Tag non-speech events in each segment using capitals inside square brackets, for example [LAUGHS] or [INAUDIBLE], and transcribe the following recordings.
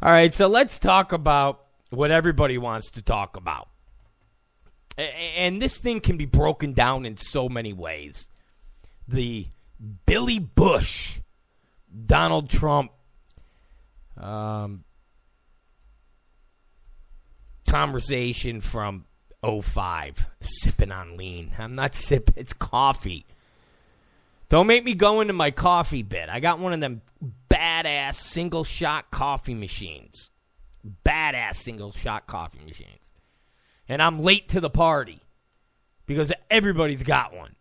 All right, so let's talk about what everybody wants to talk about. And this thing can be broken down in so many ways. The Billy Bush, Donald Trump, um, conversation from 05, sipping on lean. I'm not sipping, it's coffee. Don't make me go into my coffee bit. I got one of them badass single shot coffee machines. Badass single shot coffee machines. And I'm late to the party because everybody's got one.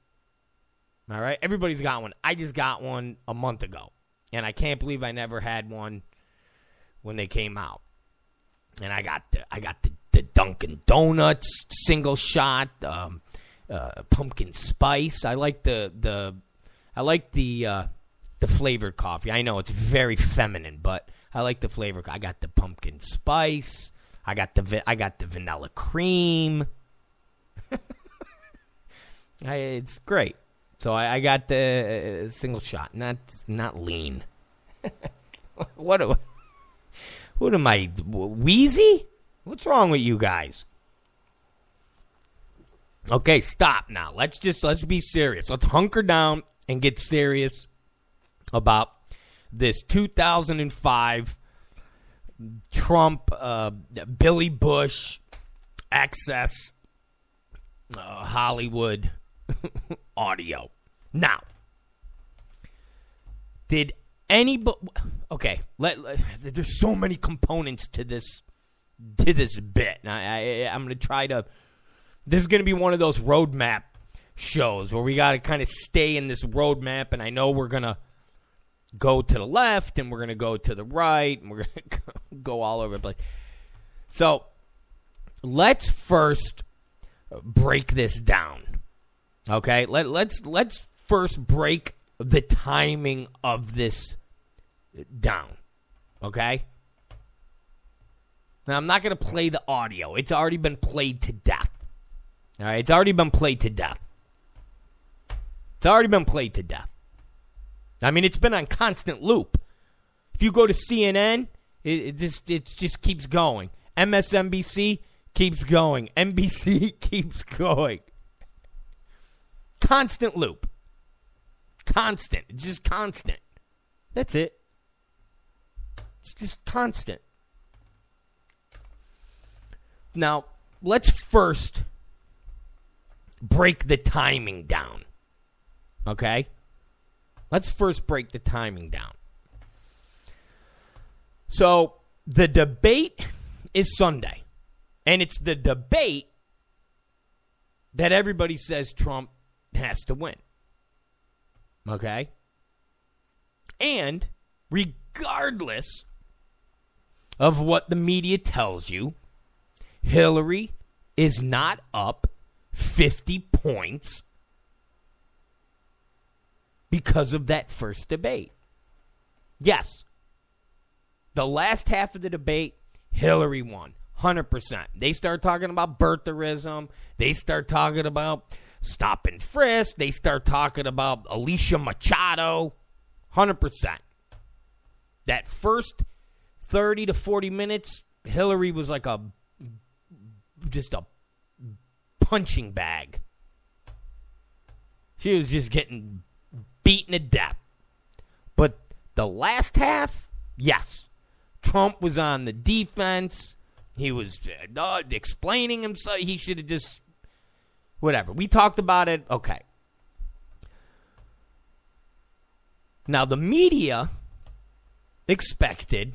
All right? Everybody's got one. I just got one a month ago. And I can't believe I never had one when they came out. And I got the, I got the, the Dunkin' Donuts single shot, um, uh, pumpkin spice. I like the the I like the uh, the flavored coffee. I know it's very feminine, but I like the flavor. I got the pumpkin spice. I got the I got the vanilla cream. [LAUGHS] I, it's great. So I, I got the uh, single shot, not not lean. [LAUGHS] what? Do, what am I? Weezy? What's wrong with you guys? Okay, stop now. Let's just let's be serious. Let's hunker down and get serious about this 2005 Trump, uh, Billy Bush, Access, uh, Hollywood [LAUGHS] audio. Now, did anybody? Okay, let, let, there's so many components to this to this bit. I, I, I'm going to try to. This is going to be one of those roadmap shows where we got to kind of stay in this roadmap, and I know we're going to go to the left and we're going to go to the right and we're going [LAUGHS] to go all over the place. So let's first break this down. Okay? Let, let's let's first break the timing of this down. Okay? Now I'm not going to play the audio. It's already been played to death. All right, it's already been played to death. It's already been played to death. I mean, it's been on constant loop. If you go to CNN, it, it just it just keeps going. MSNBC keeps going. [LAUGHS] NBC keeps going. Constant loop. Constant. Just constant. That's it. It's just constant. Now, let's first break the timing down. Okay? Let's first break the timing down. So, the debate is Sunday. And it's the debate that everybody says Trump has to win. Okay? And regardless of what the media tells you, Hillary is not up 50 points because of that first debate. Yes. The last half of the debate, Hillary won. 100%. They start talking about birtherism. They start talking about stop and frisk. They start talking about Alicia Machado. 100%. That first 30 to 40 minutes, Hillary was like a just a punching bag. She was just getting beaten to death. But the last half, yes. Trump was on the defense. He was uh, explaining himself. He should have just. Whatever. We talked about it. Okay. Now, the media expected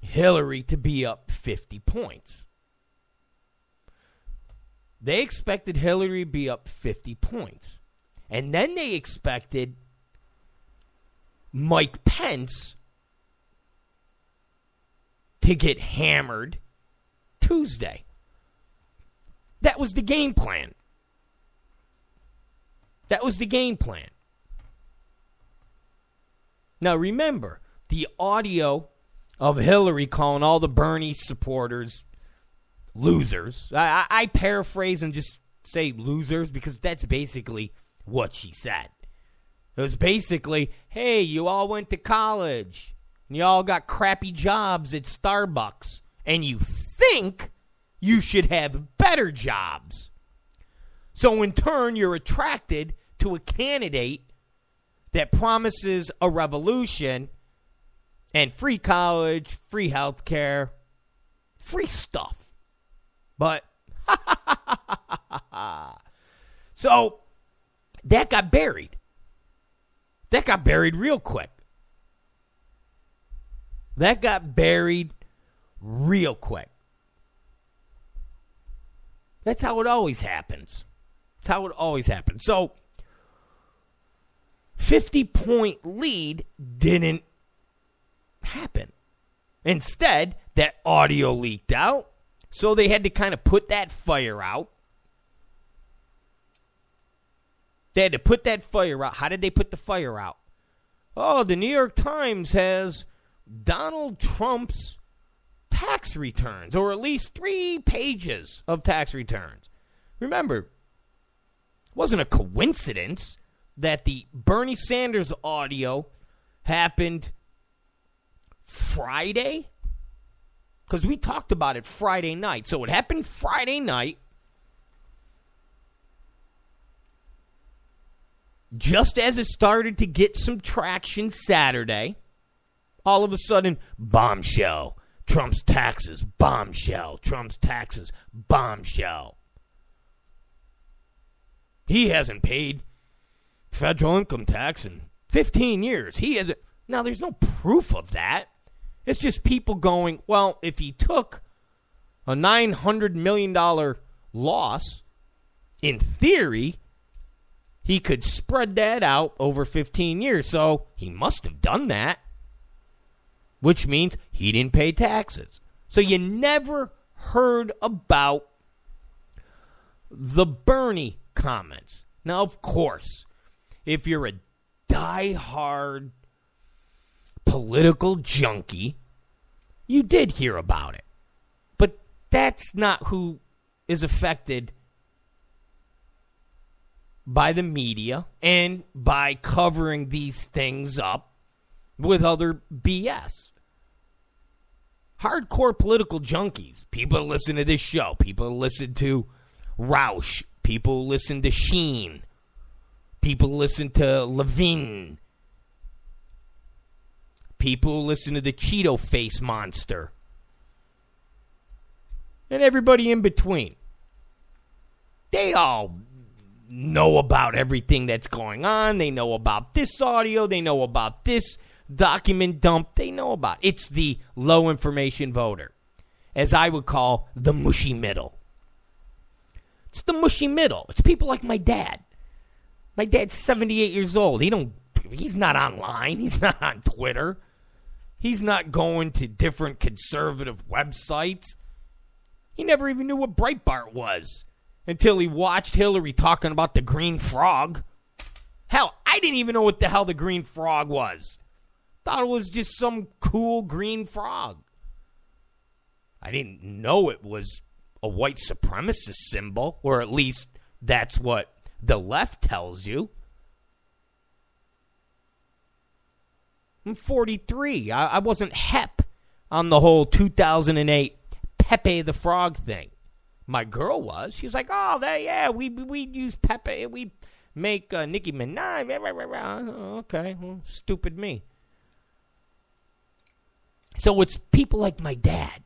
Hillary to be up 50 points. They expected Hillary to be up 50 points. And then they expected Mike Pence to get hammered Tuesday. That was the game plan. That was the game plan. Now remember, the audio of Hillary calling all the Bernie supporters losers. I, I, paraphrase and just say losers because that's basically what she said. It was basically, hey, you all went to college. And you all got crappy jobs at Starbucks, and you think you should have better jobs. So, in turn, you're attracted to a candidate that promises a revolution and free college, free health care, free stuff. But, [LAUGHS] so that got buried. That got buried real quick. That got buried real quick. That's how it always happens. That's how it always happens. So, 50 point lead didn't happen. Instead, that audio leaked out. So they had to kind of put that fire out. They had to put that fire out. How did they put the fire out? Oh, the New York Times has Donald Trump's tax returns, or at least three pages of tax returns. Remember, it wasn't a coincidence that the Bernie Sanders audio happened Friday? Because we talked about it Friday night. So it happened Friday night. Just as it started to get some traction Saturday all of a sudden, bombshell. Trump's taxes, bombshell. Trump's taxes, bombshell. He hasn't paid federal income tax in 15 years. He has Now, there's no proof of that. It's just people going, well, if he took a $900 million loss, in theory, he could spread that out over 15 years. So he must have done that which means he didn't pay taxes. So you never heard about the Bernie comments. Now, of course, if you're a die-hard political junkie, you did hear about it. But that's not who is affected by the media and by covering these things up with other BS. Hardcore political junkies, people listen to this show, people listen to Rush, people listen to Sheen, people listen to Levin, people listen to the Cheeto Face Monster, and everybody in between. They all know about everything that's going on. They know about this audio. They know about this document dump they know about. It's the low information voter, as I would call the mushy middle. It's the mushy middle. It's people like my dad. My dad's 78 years old. He don't he's not online. He's [LAUGHS] not on Twitter. He's not going to different conservative websites. He never even knew what Breitbart was until he watched Hillary talking about the green frog. Hell, I didn't even know what the hell the green frog was. Thought it was just some cool green frog. I didn't know it was a white supremacist symbol, or at least that's what the left tells you. I'm 43. I, I wasn't hep on the whole 2008 Pepe the Frog thing. My girl was. She was like, "Oh, that yeah, we we use Pepe. We make uh, Nicki Minaj." Okay, well, stupid me. So it's people like my dad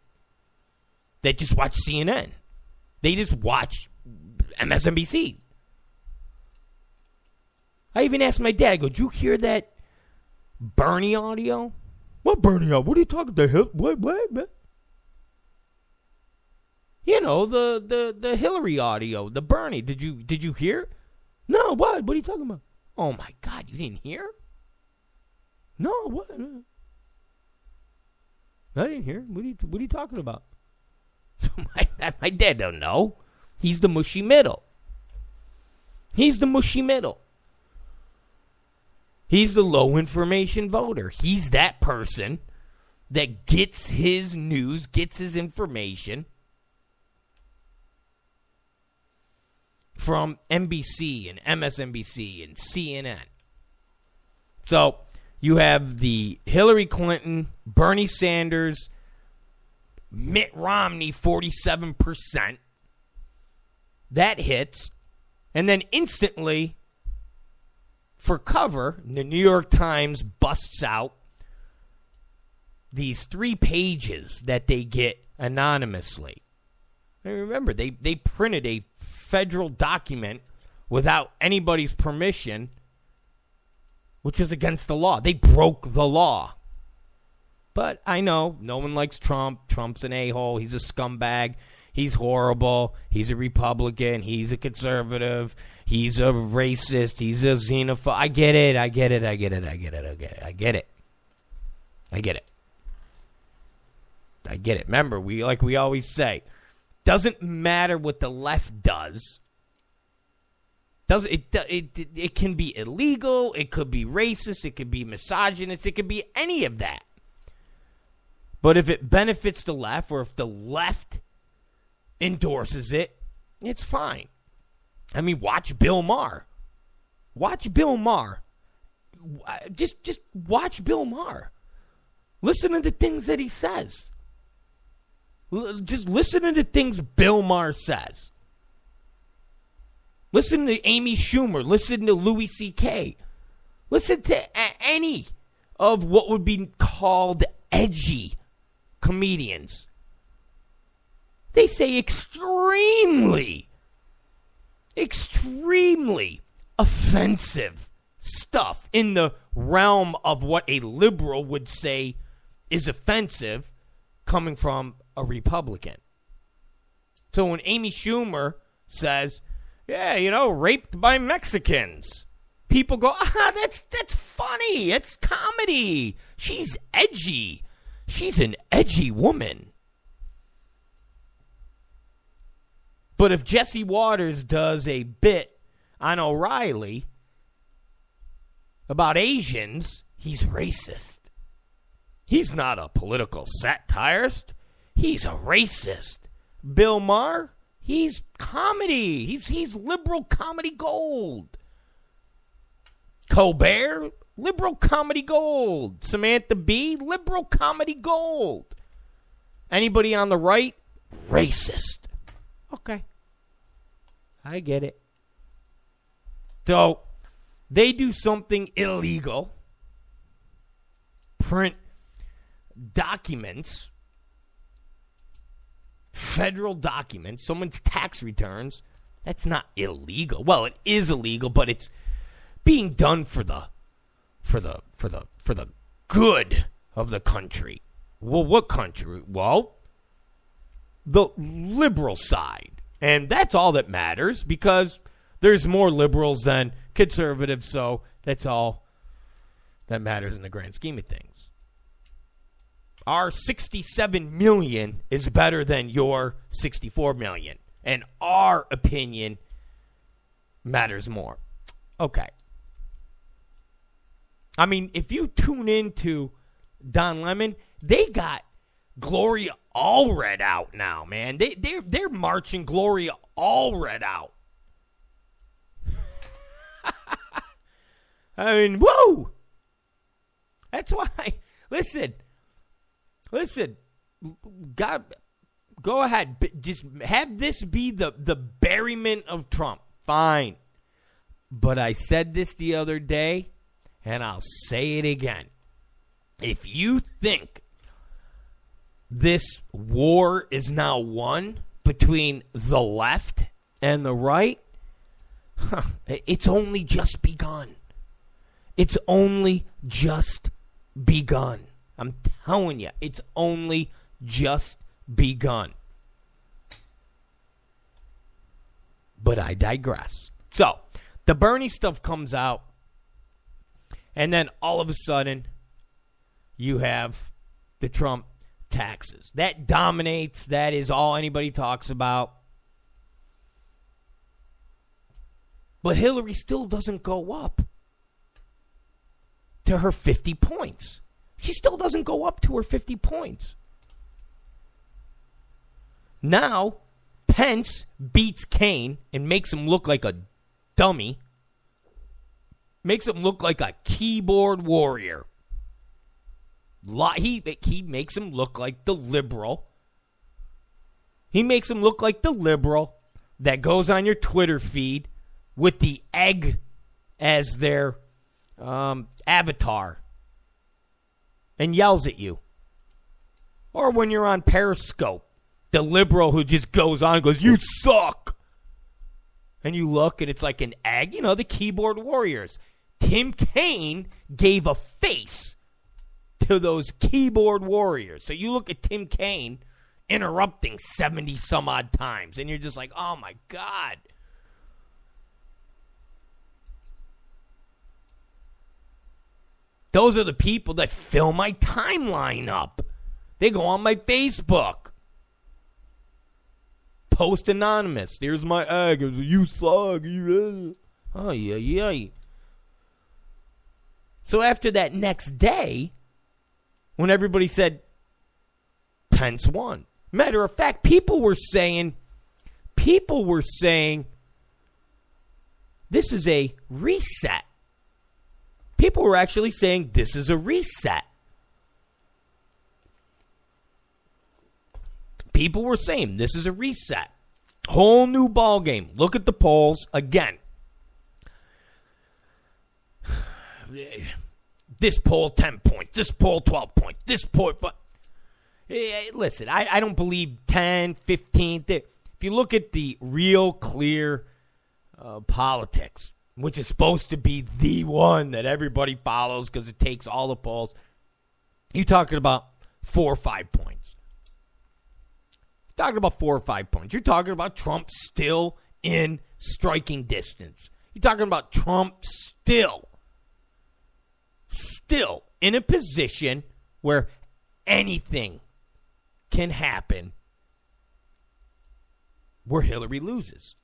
that just watch CNN. They just watch MSNBC. I even asked my dad, I go, Did you hear that Bernie audio? What Bernie audio? What are you talking about? What, what, what? You know, the, the, the Hillary audio, the Bernie. Did you did you hear? No, what? What are you talking about? Oh my god, you didn't hear? No, what? I didn't hear. What are you What are you talking about? [LAUGHS] My my dad don't know. He's the mushy middle. He's the mushy middle. He's the low information voter. He's that person that gets his news, gets his information from NBC and MSNBC and CNN. So You have the Hillary Clinton, Bernie Sanders, Mitt Romney, 47%. That hits. And then instantly, for cover, the New York Times busts out these three pages that they get anonymously. And remember, they, they printed a federal document without anybody's permission, which is against the law. They broke the law. But I know no one likes Trump. Trump's an a hole. He's a scumbag. He's horrible. He's a Republican. He's a conservative. He's a racist. He's a xenophobe. I get it. I get it. I get it. I get it. I get it. I get it. I get it. I get it. Remember, we like we always say, doesn't matter what the left does. Does it, it? It it can be illegal. It could be racist. It could be misogynist. It could be any of that. But if it benefits the left, or if the left endorses it, it's fine. I mean, watch Bill Maher. Watch Bill Maher. Uh, just just watch Bill Maher. Listen to the things that he says. Just listening to things Bill Maher says. Listen to Amy Schumer. Listen to Louis C.K. Listen to any of what would be called edgy comedians. They say extremely, extremely offensive stuff in the realm of what a liberal would say is offensive coming from a Republican. So when Amy Schumer says, "Yeah, you know, raped by Mexicans," people go, [LAUGHS] "Ah, that's that's funny. It's comedy. She's edgy. She's an edgy woman." But if Jesse Watters does a bit on O'Reilly about Asians, he's racist. He's not a political satirist. He's a racist. Bill Maher, he's comedy. He's he's liberal comedy gold. Colbert, liberal comedy gold. Samantha Bee, liberal comedy gold. Anybody on the right, racist. Okay. I get it. So they do something illegal, print documents, federal documents, someone's tax returns. That's not illegal. Well, it is illegal, but it's being done for the for the for the for the good of the country. Well, what country? Well, the liberal side. And that's all that matters because there's more liberals than conservatives, so that's all that matters in the grand scheme of things. Our 67 million is better than your 64 million, and our opinion matters more. Okay. I mean, if you tune into Don Lemon, they got Gloria Allred out now, man. They they're they're marching Gloria Allred out. [LAUGHS] I mean, whoa! That's why. [LAUGHS] Listen, listen. God, go ahead. Just have this be the the buryment of Trump. Fine, but I said this the other day, and I'll say it again. If you think this war is now won between the left and the right, huh, it's only just begun. It's only just begun. I'm telling you, it's only just begun. But I digress. So, the Bernie stuff comes out, and then all of a sudden, you have the Trump taxes. That dominates. That is all anybody talks about. But Hillary still doesn't go up to her 50 points. She still doesn't go up to her 50 points. Now, Pence beats Kaine and makes him look like a dummy. Makes him look like a keyboard warrior. He he makes him look like the liberal. He makes him look like the liberal that goes on your Twitter feed with the egg as their um, avatar and yells at you. Or when you're on Periscope, the liberal who just goes on goes, You suck. And you look and it's like an egg, you know, the keyboard warriors. Tim Kaine gave a face to those keyboard warriors. So you look at Tim Kaine interrupting 70 some odd times, and you're just like, oh my God. Those are the people that fill my timeline up. They go on my Facebook. Post anonymous. Here's my egg. You suck. Uh. Oh, yeah, yeah. So after that next day, when everybody said Pence won, matter of fact, people were saying, people were saying, this is a reset. People were actually saying this is a reset. People were saying this is a reset. Whole new ball game. Look at the polls again. [SIGHS] This poll 10 points, this poll 12 points, this poll listen, I, I don't believe 10, 15. If you look at the real clear uh, politics, which is supposed to be the one that everybody follows because it takes all the polls. You're talking about four or five points. You're talking about four or five points. You're talking about Trump still in striking distance. You're talking about Trump still, still in a position where anything can happen where Hillary loses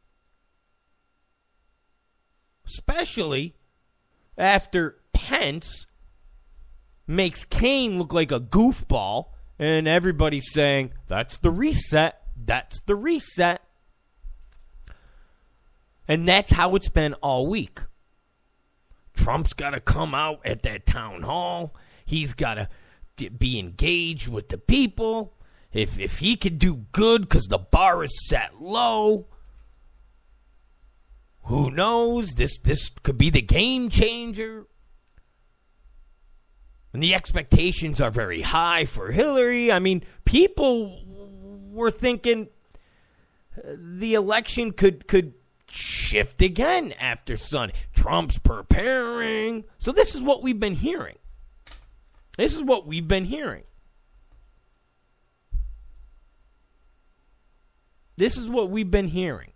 especially after Pence makes Kaine look like a goofball, and everybody's saying, that's the reset. That's the reset. And that's how it's been all week. Trump's got to come out at that town hall. He's got to be engaged with the people. If, if he could do good because the bar is set low, who knows? This this could be the game changer. And the expectations are very high for Hillary. I mean, people were thinking uh, the election could could shift again after Sunday. Trump's preparing. So this is what we've been hearing. This is what we've been hearing. This is what we've been hearing.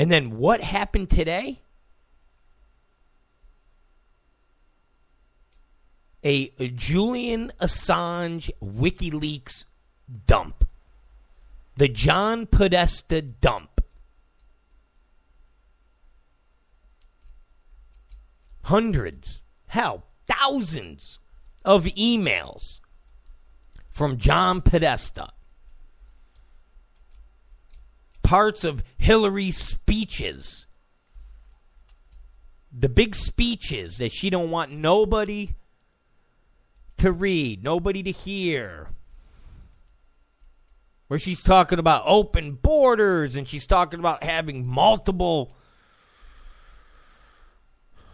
And then what happened today? A, Julian Assange WikiLeaks dump. The John Podesta dump. Hundreds, hell, thousands of emails from John Podesta parts of Hillary's speeches. The big speeches that she don't want nobody to read, nobody to hear. Where she's talking about open borders and she's talking about having multiple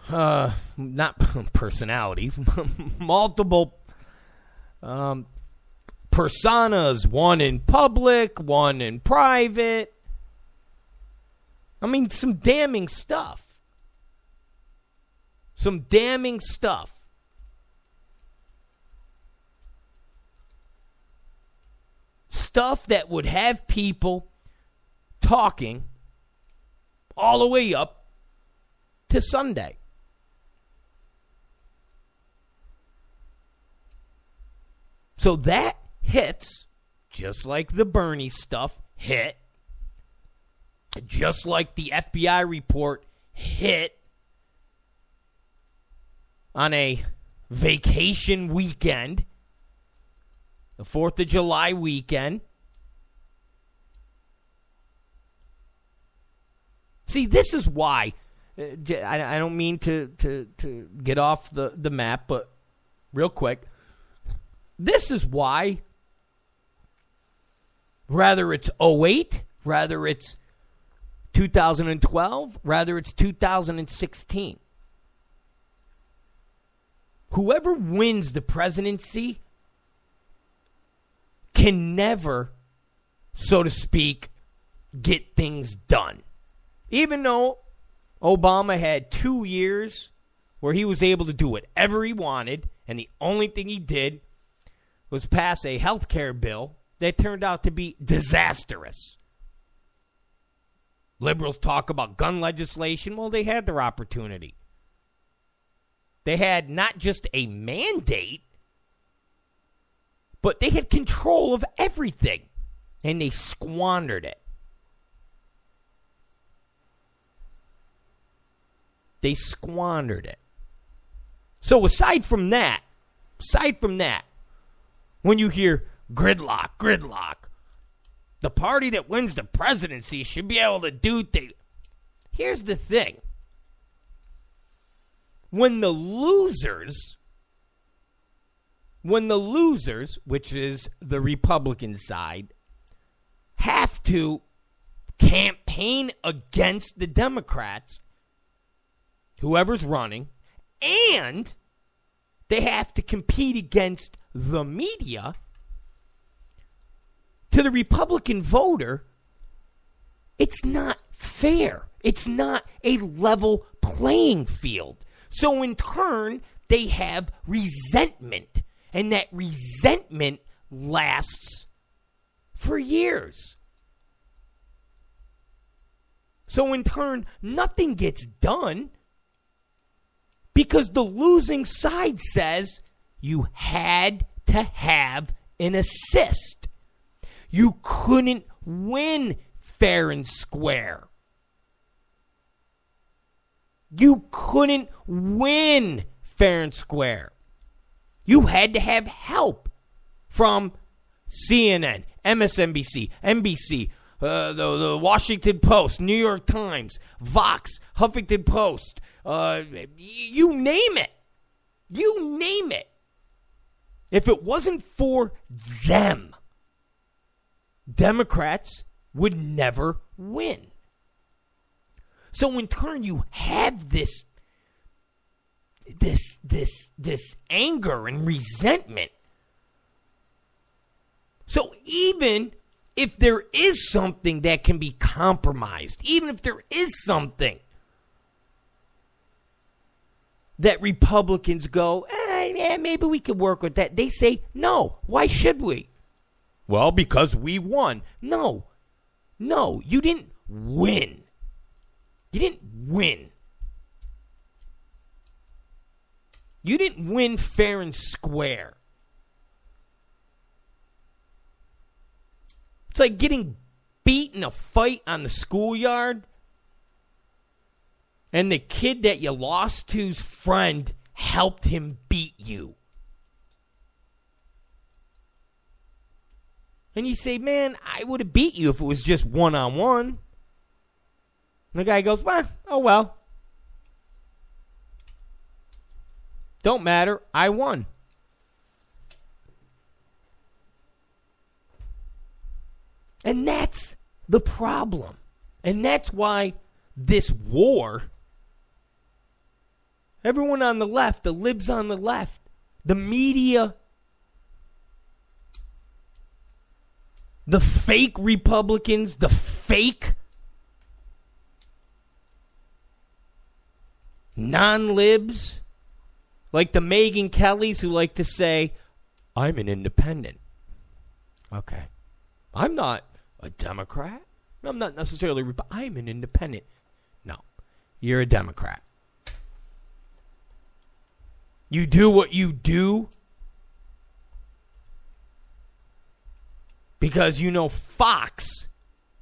uh not [LAUGHS] personalities, [LAUGHS] multiple um personas, one in public, one in private. I mean, some damning stuff. Some damning stuff. Stuff that would have people talking all the way up to Sunday. So that hits just like the Bernie stuff hit just like the FBI report hit on a vacation weekend, the 4th of July weekend. See, this is why. Uh, I don't mean to, to, to get off the, the map, but real quick. this is why, rather it's 08, rather it's 2012, rather it's 2016, whoever wins the presidency can never, so to speak, get things done. Even though Obama had two years where he was able to do whatever he wanted, and the only thing he did was pass a health care bill that turned out to be disastrous. Liberals talk about gun legislation. Well, they had their opportunity. They had not just a mandate, but they had control of everything, and they squandered it. They squandered it. So, aside from that, aside from that, when you hear gridlock, gridlock, the party that wins the presidency should be able to do things. Here's the thing when the losers, when the losers, which is the Republican side, have to campaign against the Democrats, whoever's running, and they have to compete against the media to the Republican voter, it's not fair. It's not a level playing field. So, in turn, they have resentment, and that resentment lasts for years. So, in turn, nothing gets done because the losing side says you had to have an assist. You couldn't win fair and square. You couldn't win fair and square. You had to have help from CNN, MSNBC, NBC, uh, the, the Washington Post, New York Times, Vox, Huffington Post, uh, you name it. You name it. If it wasn't for them, Democrats would never win. So in turn, you have this this this this anger and resentment. So even if there is something that can be compromised, even if there is something that Republicans go, eh, yeah, maybe we could work with that. They say, no, why should we? Well, because we won. No, no, you didn't win. You didn't win. You didn't win fair and square. It's like getting beat in a fight on the schoolyard and the kid that you lost to's friend helped him beat you. And you say, man, I would have beat you if it was just one on one. The guy goes, well, oh well. Don't matter. I won. And that's the problem. And that's why this war Everyone on the left, the libs on the left, the media, the fake Republicans, the fake non libs, like the Megyn Kellys who like to say, I'm an independent. Okay. I'm not a Democrat. I'm not necessarily, I'm an independent. No, you're a Democrat. You do what you do because you know Fox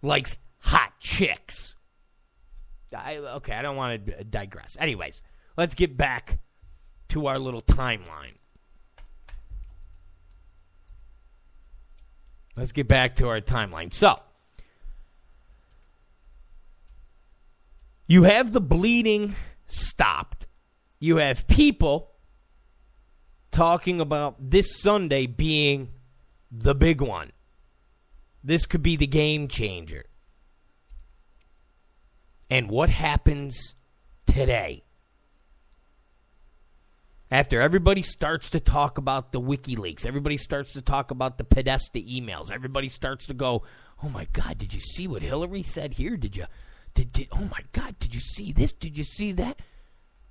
likes hot chicks. I, okay, I don't want to digress. Anyways, let's get back to our little timeline. Let's get back to our timeline. So, you have the bleeding stopped. You have people talking about this Sunday being the big one. This could be the game changer. And what happens today? After everybody starts to talk about the WikiLeaks, everybody starts to talk about the Podesta emails, everybody starts to go, "Oh my God, did you see what Hillary said here? Did you? Did, did oh my God, did you see this? Did you see that?"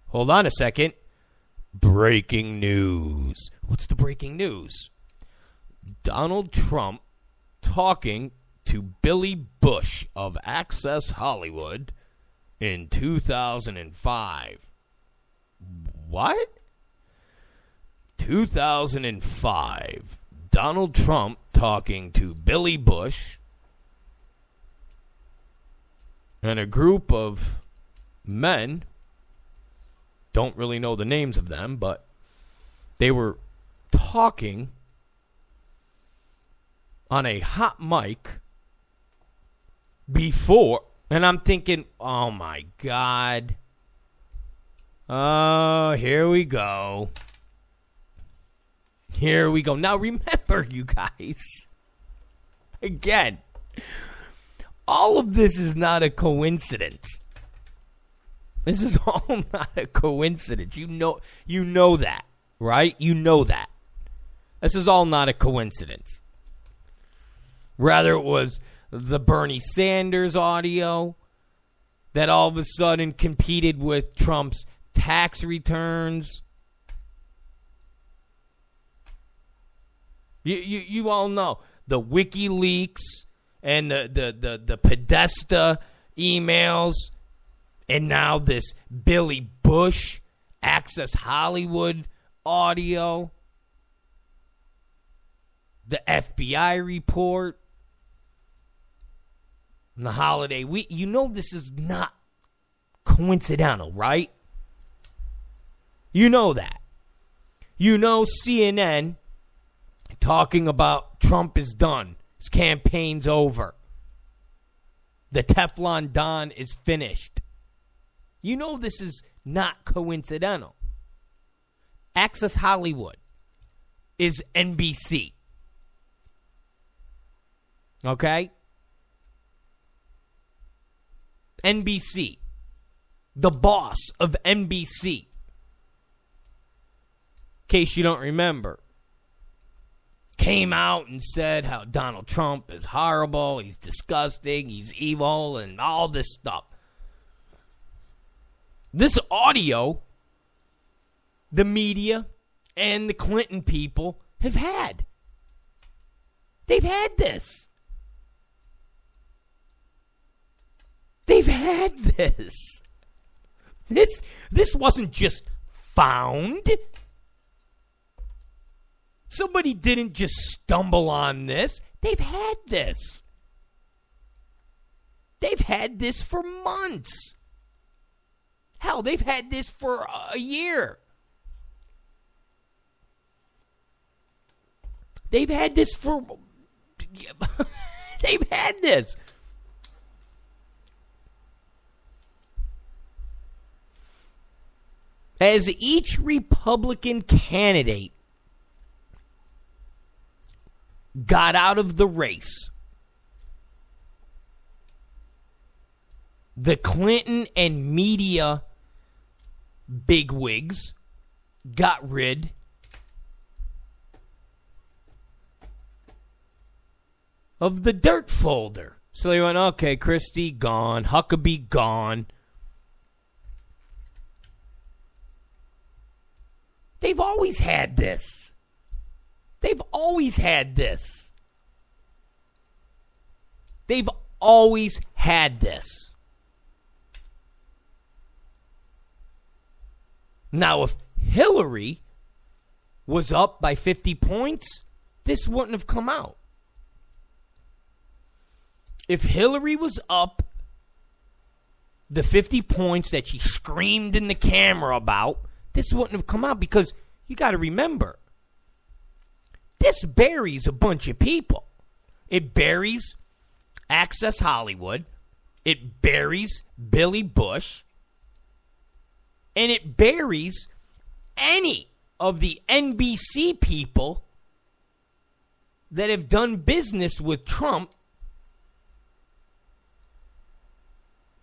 Hold on a second. Breaking news. What's the breaking news? Donald Trump talking to Billy Bush of Access Hollywood in 2005. What? 2005. Donald Trump talking to Billy Bush and a group of men. Don't really know the names of them, but they were talking on a hot mic before, and I'm thinking, oh my God. Oh, here we go. Here we go. Now remember, [LAUGHS] you guys, again, all of this is not a coincidence. This is [LAUGHS] all not a coincidence. You know you know that, right? You know that. This is all not a coincidence. Rather, it was the Bernie Sanders audio that all of a sudden competed with Trump's tax returns. You, you, you all know the WikiLeaks and the, the, the, the Podesta emails, and now this Billy Bush Access Hollywood audio, the FBI report the holiday week. You know this is not coincidental, right? You know that. You know CNN talking about Trump is done. His campaign's over. The Teflon Don is finished. You know this is not coincidental. Access Hollywood is NBC. Okay? NBC, the boss of NBC. In case you don't remember, came out and said how Donald Trump is horrible, he's disgusting, he's evil, and all this stuff. This audio, the media and the Clinton people have had. They've had this. They've had this. This this wasn't just found. Somebody didn't just stumble on this. They've had this. They've had this for months. Hell, they've had this for a year. They've had this for. [LAUGHS] they've had this. As each Republican candidate got out of the race, the Clinton and media bigwigs got rid of the dirt folder. So they went, okay, Christie gone, Huckabee gone. They've always had this. They've always had this. They've always had this. Now, if Hillary was up by 50 points, this wouldn't have come out. If Hillary was up the 50 points that she screamed in the camera about, this wouldn't have come out because you got to remember this buries a bunch of people. It buries Access Hollywood, it buries Billy Bush, and it buries any of the NBC people that have done business with Trump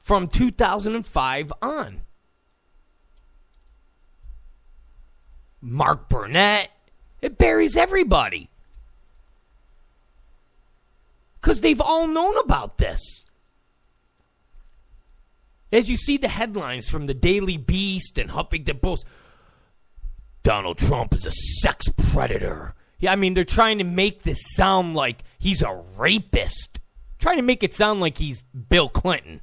from 2005 on. Mark Burnett. It buries everybody. Because they've all known about this. As you see the headlines from the Daily Beast and Huffington Post, Donald Trump is a sex predator. Yeah, I mean, they're trying to make this sound like he's a rapist. Trying to make it sound like he's Bill Clinton.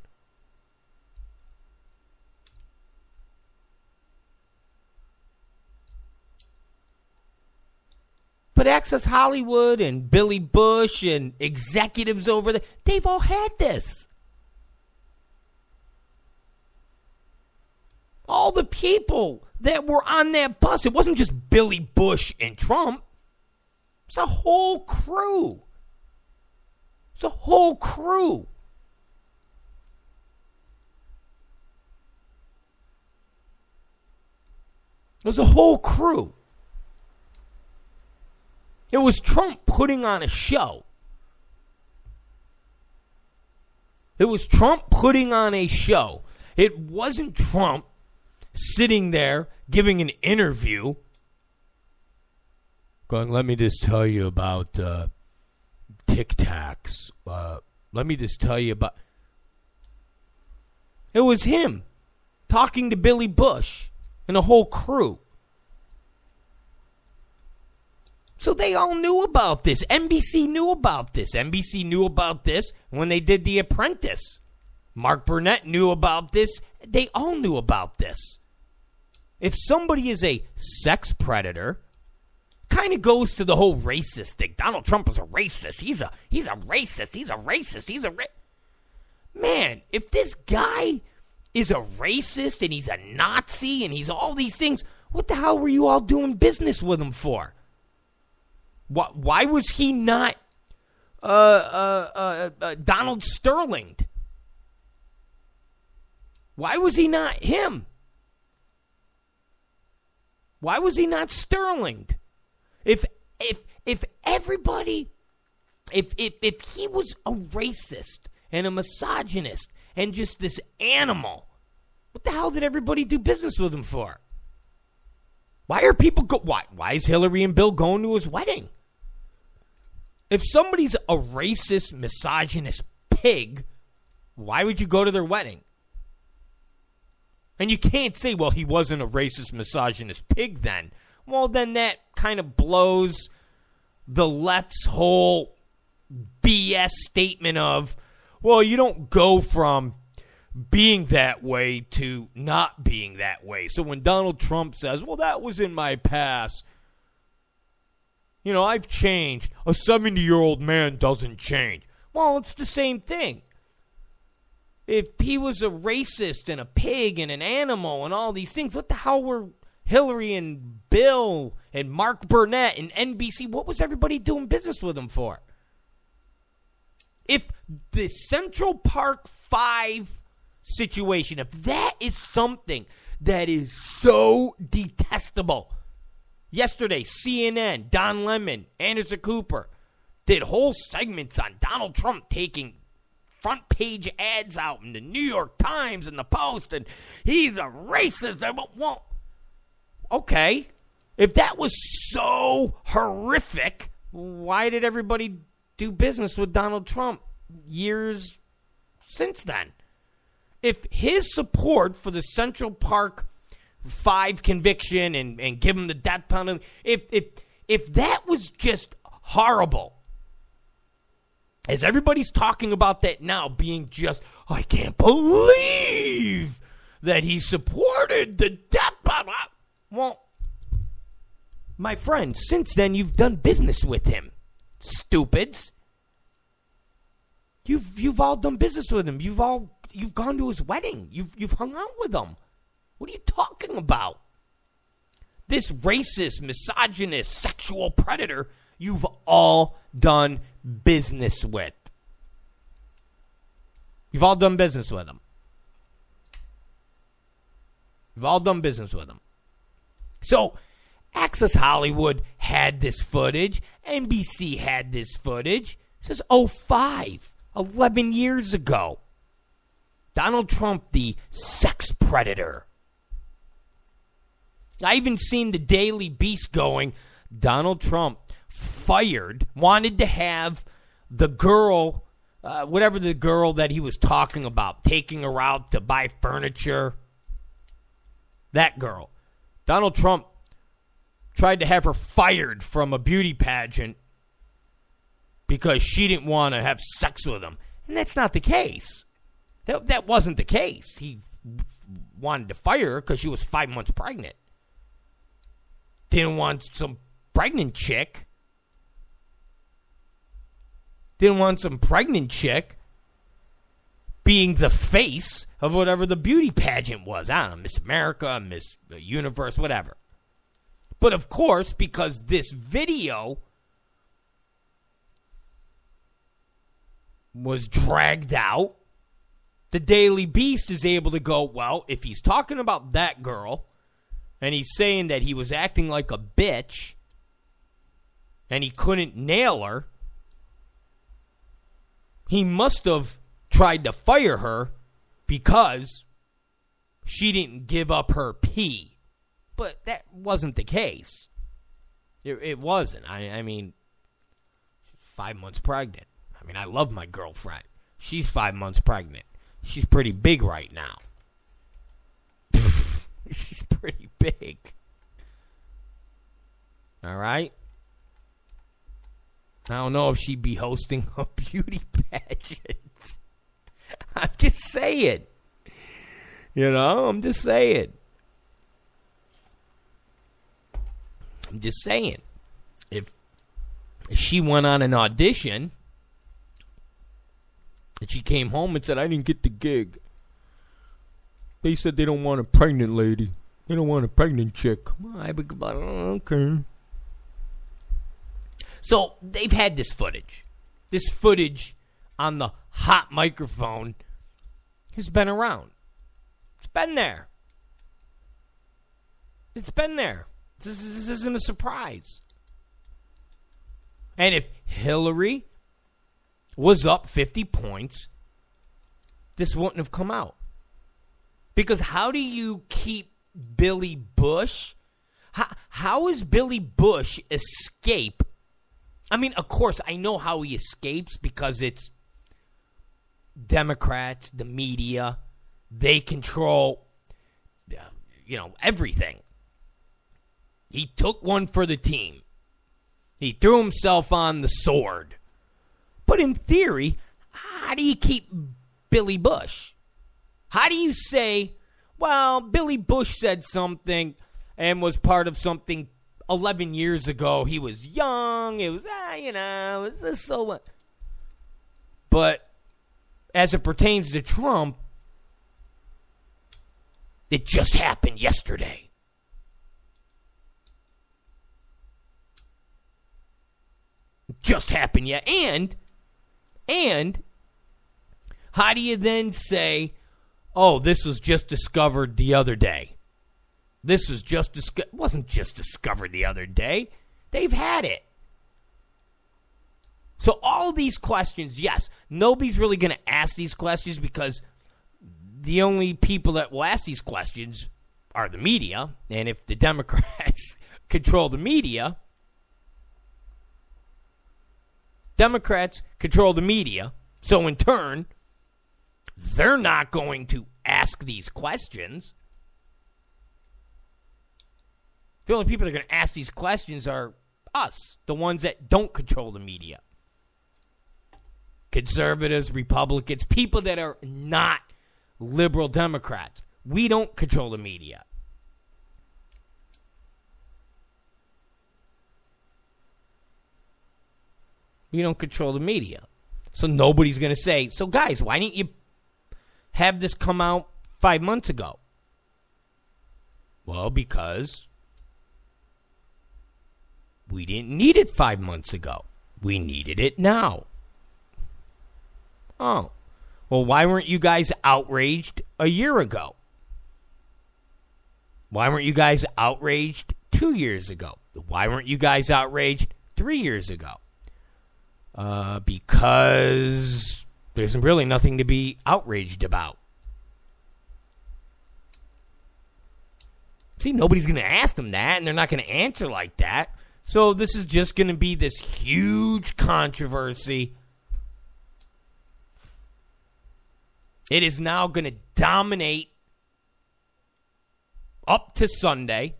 But Access Hollywood and Billy Bush and executives over there, they've all had this. All the people that were on that bus, it wasn't just Billy Bush and Trump. It's a whole crew. It's a whole crew. It was a whole crew. It was Trump putting on a show. It was Trump putting on a show. It wasn't Trump sitting there giving an interview going, let me just tell you about uh, Tic Tacs. Uh, let me just tell you about. It was him talking to Billy Bush and the whole crew. So they all knew about this. NBC knew about this. NBC knew about this when they did The Apprentice. Mark Burnett knew about this. They all knew about this. If somebody is a sex predator, kind of goes to the whole racist thing. Donald Trump is a racist. He's a he's a racist. He's a racist. He's a ra- man. If this guy is a racist and he's a Nazi and he's all these things, what the hell were you all doing business with him for? Why, why was he not uh, uh, uh, uh, Donald Sterling? Why was he not him? Why was he not Sterling? If if if everybody if if if he was a racist and a misogynist and just this animal, what the hell did everybody do business with him for? Why are people go why why is Hillary and Bill going to his wedding? If somebody's a racist, misogynist pig, why would you go to their wedding? And you can't say, well, he wasn't a racist, misogynist pig then. Well, then that kind of blows the left's whole BS statement of, well, you don't go from being that way to not being that way. So when Donald Trump says, well, that was in my past, you know, I've changed. A 70 year old man doesn't change. Well, it's the same thing. If he was a racist and a pig and an animal and all these things, what the hell were Hillary and Bill and Mark Burnett and NBC? What was everybody doing business with them for? If the Central Park 5 situation, if that is something that is so detestable, Yesterday, CNN, Don Lemon, Anderson Cooper did whole segments on Donald Trump taking front page ads out in the New York Times and the Post, and he's a racist. Well, okay. If that was so horrific, why did everybody do business with Donald Trump years since then? If his support for the Central Park five conviction and, and give him the death penalty. If if if that was just horrible, as everybody's talking about that now being just, I can't believe that he supported the death penalty. Well, my friend, since then you've done business with him, stupids. You've you've all done business with him. You've all you've gone to his wedding. You've you've hung out with him. What are you talking about? This racist, misogynist, sexual predator you've all done business with. You've all done business with him. You've all done business with him. So, Access Hollywood had this footage. NBC had this footage. This is 05, 11 years ago. Donald Trump, the sex predator. I even seen the Daily Beast going, Donald Trump fired, wanted to have the girl, uh, whatever the girl that he was talking about, taking her out to buy furniture. That girl. Donald Trump tried to have her fired from a beauty pageant because she didn't want to have sex with him. And that's not the case. That, that wasn't the case. He wanted to fire her because she was five months pregnant. Didn't want some pregnant chick. Didn't want some pregnant chick being the face of whatever the beauty pageant was. I don't know, Miss America, Miss uh, Universe, whatever. But of course, because this video was dragged out, the Daily Beast is able to go, well, if he's talking about that girl and he's saying that he was acting like a bitch and he couldn't nail her, he must have tried to fire her because she didn't give up her pee. But that wasn't the case. It, it wasn't. I, I mean, five months pregnant. I mean, I love my girlfriend. She's five months pregnant. She's pretty big right now. She's pretty big. All right. I don't know if she'd be hosting [LAUGHS] a beauty pageant. I'm just saying. You know, I'm just saying. I'm just saying. If she went on an audition and she came home and said, I didn't get the gig. They said they don't want a pregnant lady. They don't want a pregnant chick. I okay. So they've had this footage. This footage on the hot microphone has been around. It's been there. It's been there. This, this isn't a surprise. And if Hillary was up 50 points, this wouldn't have come out. Because how do you keep Billy Bush? How, how is Billy Bush escape? I mean, of course, I know how he escapes because it's Democrats, the media, they control, you know, everything. He took one for the team. He threw himself on the sword. But in theory, how do you keep Billy Bush? How do you say, well, Billy Bush said something and was part of something 11 years ago? He was young. It was, ah, you know, it was this so what? But as it pertains to Trump, it just happened yesterday. Just happened yet. And and how do you then say, "Oh, this was just discovered the other day"? This was just disco- wasn't just discovered the other day. They've had it. So all these questions, yes, nobody's really going to ask these questions because the only people that will ask these questions are the media, and if the [LAUGHS] Democrats control the media, Democrats control the media. So, in turn, they're not going to ask these questions. The only people that are going to ask these questions are us, the ones that don't control the media. Conservatives, Republicans, people that are not liberal Democrats. We don't control the media. We don't control the media. So nobody's going to say, so guys, why didn't you have this come out five months ago? Well, because we didn't need it five months ago. We needed it now. Oh. Well, why weren't you guys outraged a year ago? Why weren't you guys outraged two years ago? Why weren't you guys outraged three years ago? Uh, because there's really nothing to be outraged about. See, nobody's going to ask them that, and they're not going to answer like that. So this is just going to be this huge controversy. It is now going to dominate up to Sunday.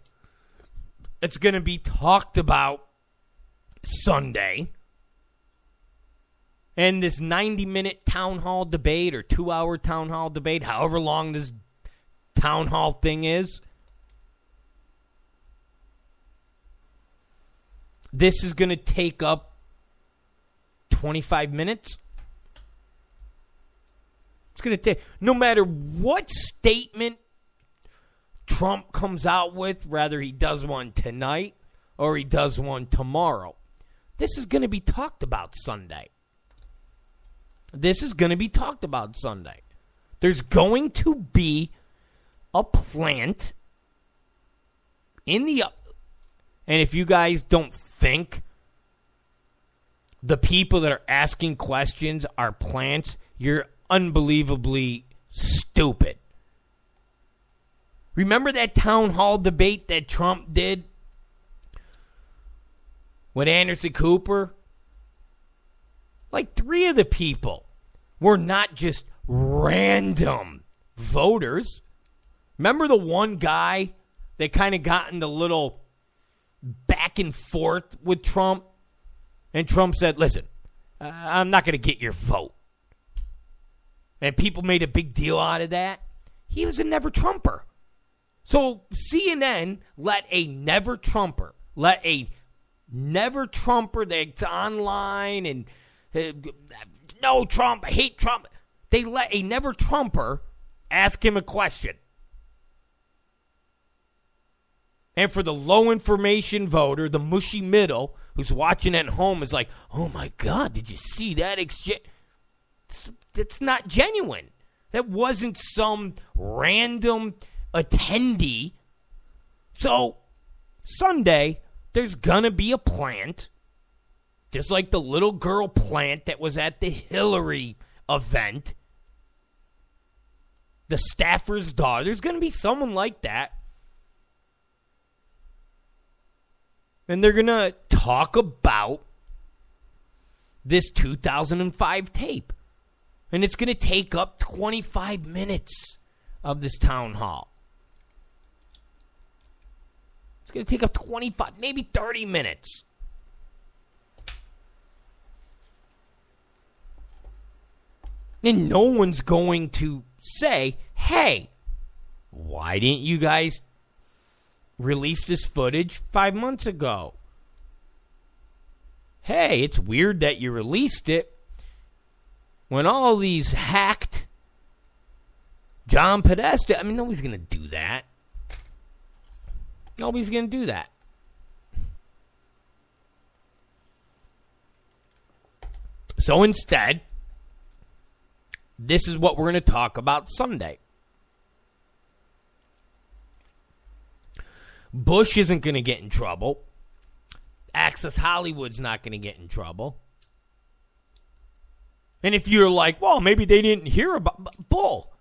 It's going to be talked about Sunday. And this 90 minute town hall debate or two hour town hall debate, however long this town hall thing is, this is going to take up 25 minutes. It's going to take, no matter what statement Trump comes out with, whether he does one tonight or he does one tomorrow, this is going to be talked about Sunday. This is going to be talked about Sunday. There's going to be a plant in the and if you guys don't think the people that are asking questions are plants, you're unbelievably stupid. Remember that town hall debate that Trump did with Anderson Cooper? Like three of the people were not just random voters. Remember the one guy that kind of got in the little back and forth with Trump? And Trump said, listen, uh, I'm not going to get your vote. And people made a big deal out of that. He was a never Trumper. So CNN let a never Trumper, let a never Trumper that's online and no Trump, I hate Trump. They let a never Trumper ask him a question. And for the low information voter, the mushy middle who's watching at home is like, oh my God, did you see that exchange? It's not genuine. That wasn't some random attendee. So, Sunday, there's going to be a plant, just like the little girl plant that was at the Hillary event, the staffer's daughter. There's going to be someone like that and they're going to talk about this 2005 tape. And it's going to take up 25 minutes of this town hall. It's going to take up 25, maybe 30 minutes. And no one's going to say, hey, why didn't you guys release this footage five months ago. Hey, it's weird that you released it when all these hacked John Podesta. I mean, nobody's going to do that. Nobody's going to do that. So instead, this is what we're going to talk about Sunday. Bush isn't going to get in trouble. Access Hollywood's not going to get in trouble. And if you're like, well, maybe they didn't hear about bull.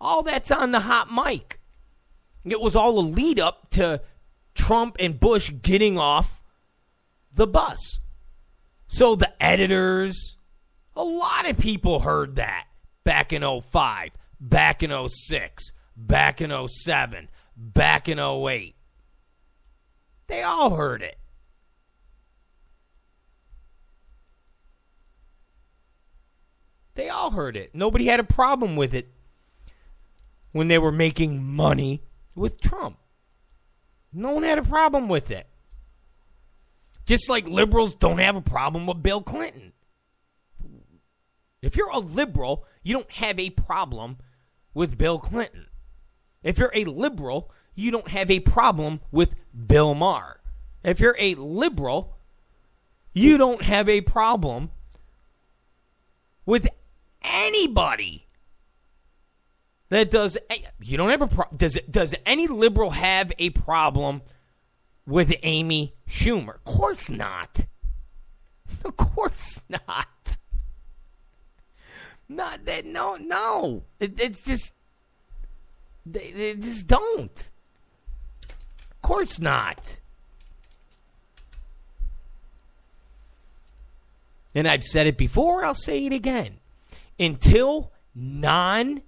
All that's on the hot mic. It was all a lead up to Trump and Bush getting off the bus. So the editors, a lot of people heard that back in 05, back in 06, back in 07, back in 08. They all heard it. They all heard it. Nobody had a problem with it when they were making money with Trump. No one had a problem with it. Just like liberals don't have a problem with Bill Clinton. If you're a liberal, you don't have a problem with Bill Clinton. If you're a liberal, you don't have a problem with Bill Maher. If you're a liberal, you don't have a problem with anybody that does you don't have a pro- does does any liberal have a problem with Amy Schumer. Of course not. [LAUGHS] Of course not. Not that. No, no. It, it's just they, they just don't. Of course not. And I've said it before, I'll say it again. Until non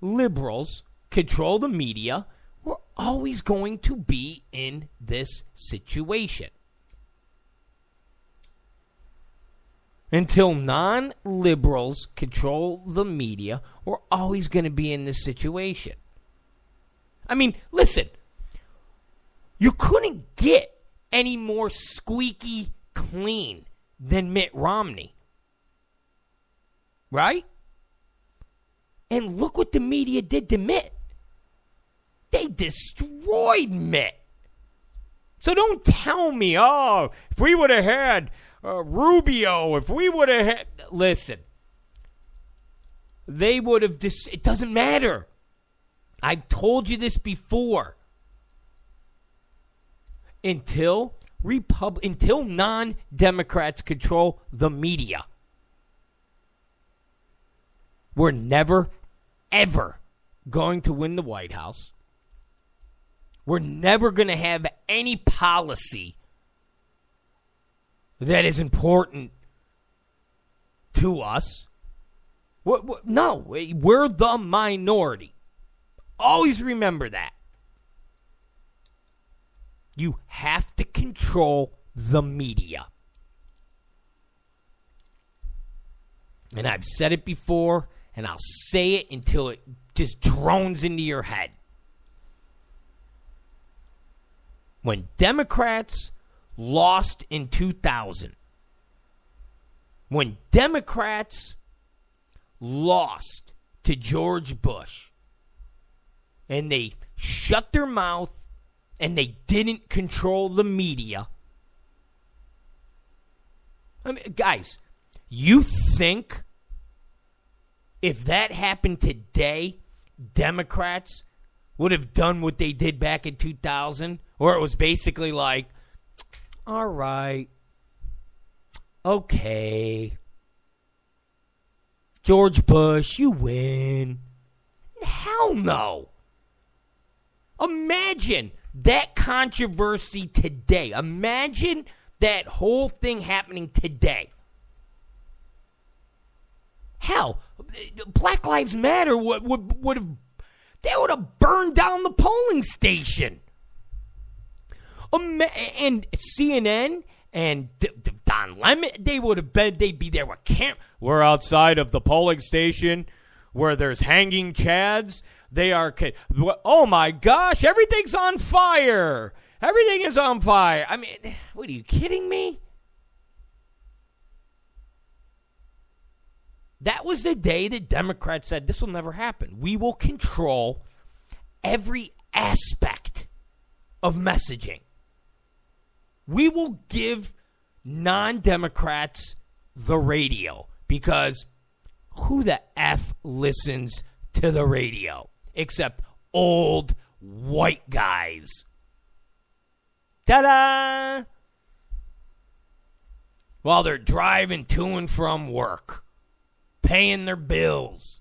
liberals control the media, we're always going to be in this situation. Until non liberals control the media, we're always going to be in this situation. I mean, listen, you couldn't get any more squeaky clean than Mitt Romney. Right? And look what the media did to Mitt. They destroyed Mitt. So don't tell me, oh, if we would have had uh, Rubio, if we would have had. Listen, they would have. Dis- it doesn't matter. I've told you this before. Until Repub- until non-Democrats control the media, we're never, ever going to win the White House. We're never going to have any policy that is important to us. What, what, no, we're the minority. Always remember that. You have to control the media. And I've said it before, and I'll say it until it just drones into your head. When Democrats lost in 2000, when Democrats lost to George Bush, and they shut their mouth and they didn't control the media. I mean, guys, you think if that happened today, Democrats would have done what they did back in 2000? Or it was basically like, all right, okay, George Bush, you win. Hell no. Imagine that controversy today. Imagine that whole thing happening today. Hell, Black Lives Matter would would would have they would have burned down the polling station. And CNN and Don Lemon, they would have been they'd be there with camp. We're outside of the polling station where there's hanging chads they are. Oh my gosh, everything's on fire. Everything is on fire. I mean, what are you kidding me? That was the day that Democrats said this will never happen. We will control every aspect of messaging. We will give non Democrats the radio because who the F listens to the radio? except old white guys. Ta da! While they're driving to and from work, paying their bills.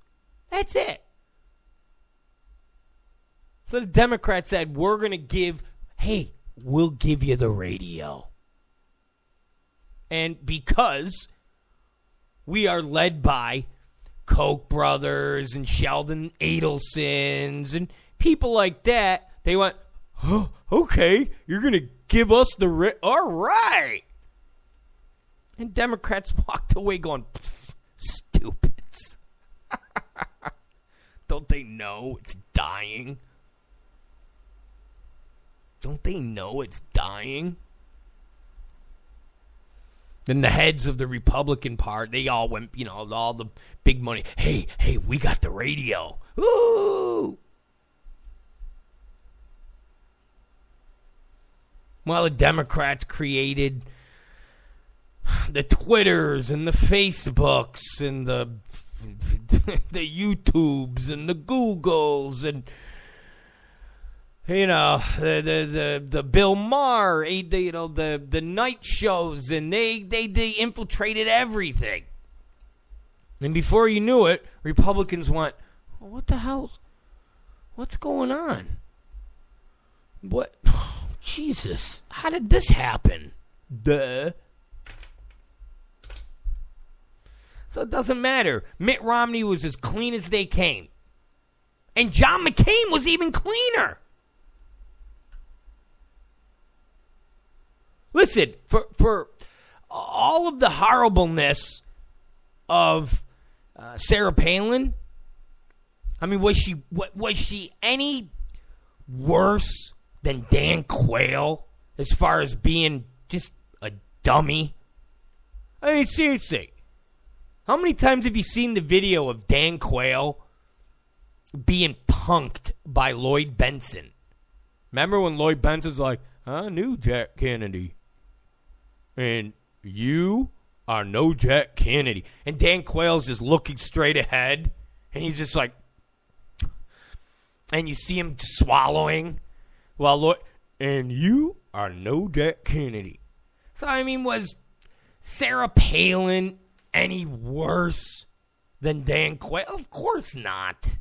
That's it. So the Democrats said, we're going to give, hey, we'll give you the radio. And because we are led by Koch brothers and Sheldon Adelsons and people like that, they went, oh, okay, you're going to give us the. Ri- All right. And Democrats [LAUGHS] walked away going, stupids. [LAUGHS] Don't they know it's dying? Don't they know it's dying? Then the heads of the Republican part, they all went, you know, all the big money. Hey, hey, we got the radio. Ooh. Well, the Democrats created the Twitters and the Facebooks and the [LAUGHS] the YouTubes and the Googles and you know the the the, the Bill Maher, the, you know the the night shows, and they they they infiltrated everything. And before you knew it, Republicans went, "What the hell? What's going on? What? [SIGHS] Jesus! How did this happen?" Duh. So it doesn't matter. Mitt Romney was as clean as they came. And John McCain was even cleaner. Listen, for for all of the horribleness of uh, Sarah Palin, I mean, was she was she any worse than Dan Quayle as far as being just a dummy? I mean, seriously, how many times have you seen the video of Dan Quayle being punked by Lloyd Bentsen? Remember when Lloyd Bentsen's like, I knew Jack Kennedy. And you are no Jack Kennedy. And Dan Quayle's just looking straight ahead. And he's just like, and you see him swallowing while Lloyd, and you are no Jack Kennedy. So, I mean, was Sarah Palin any worse than Dan Quayle? Of course not.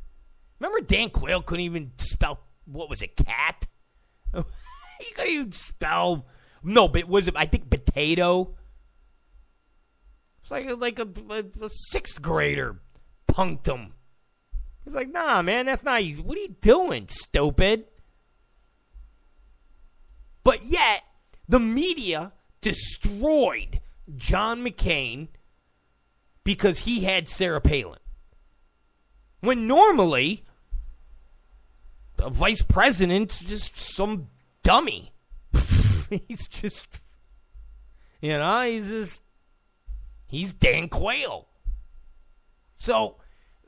Remember, Dan Quayle couldn't even spell, what was it, cat? [LAUGHS] he couldn't even spell no, but was it? I think potato. It's like like a, a, a sixth grader punked him. He's like, nah, man, that's not easy. What are you doing, stupid? But yet, the media destroyed John McCain because he had Sarah Palin. When normally, the vice president's just some dummy. [LAUGHS] he's just, you know, he's just, he's Dan Quayle. So,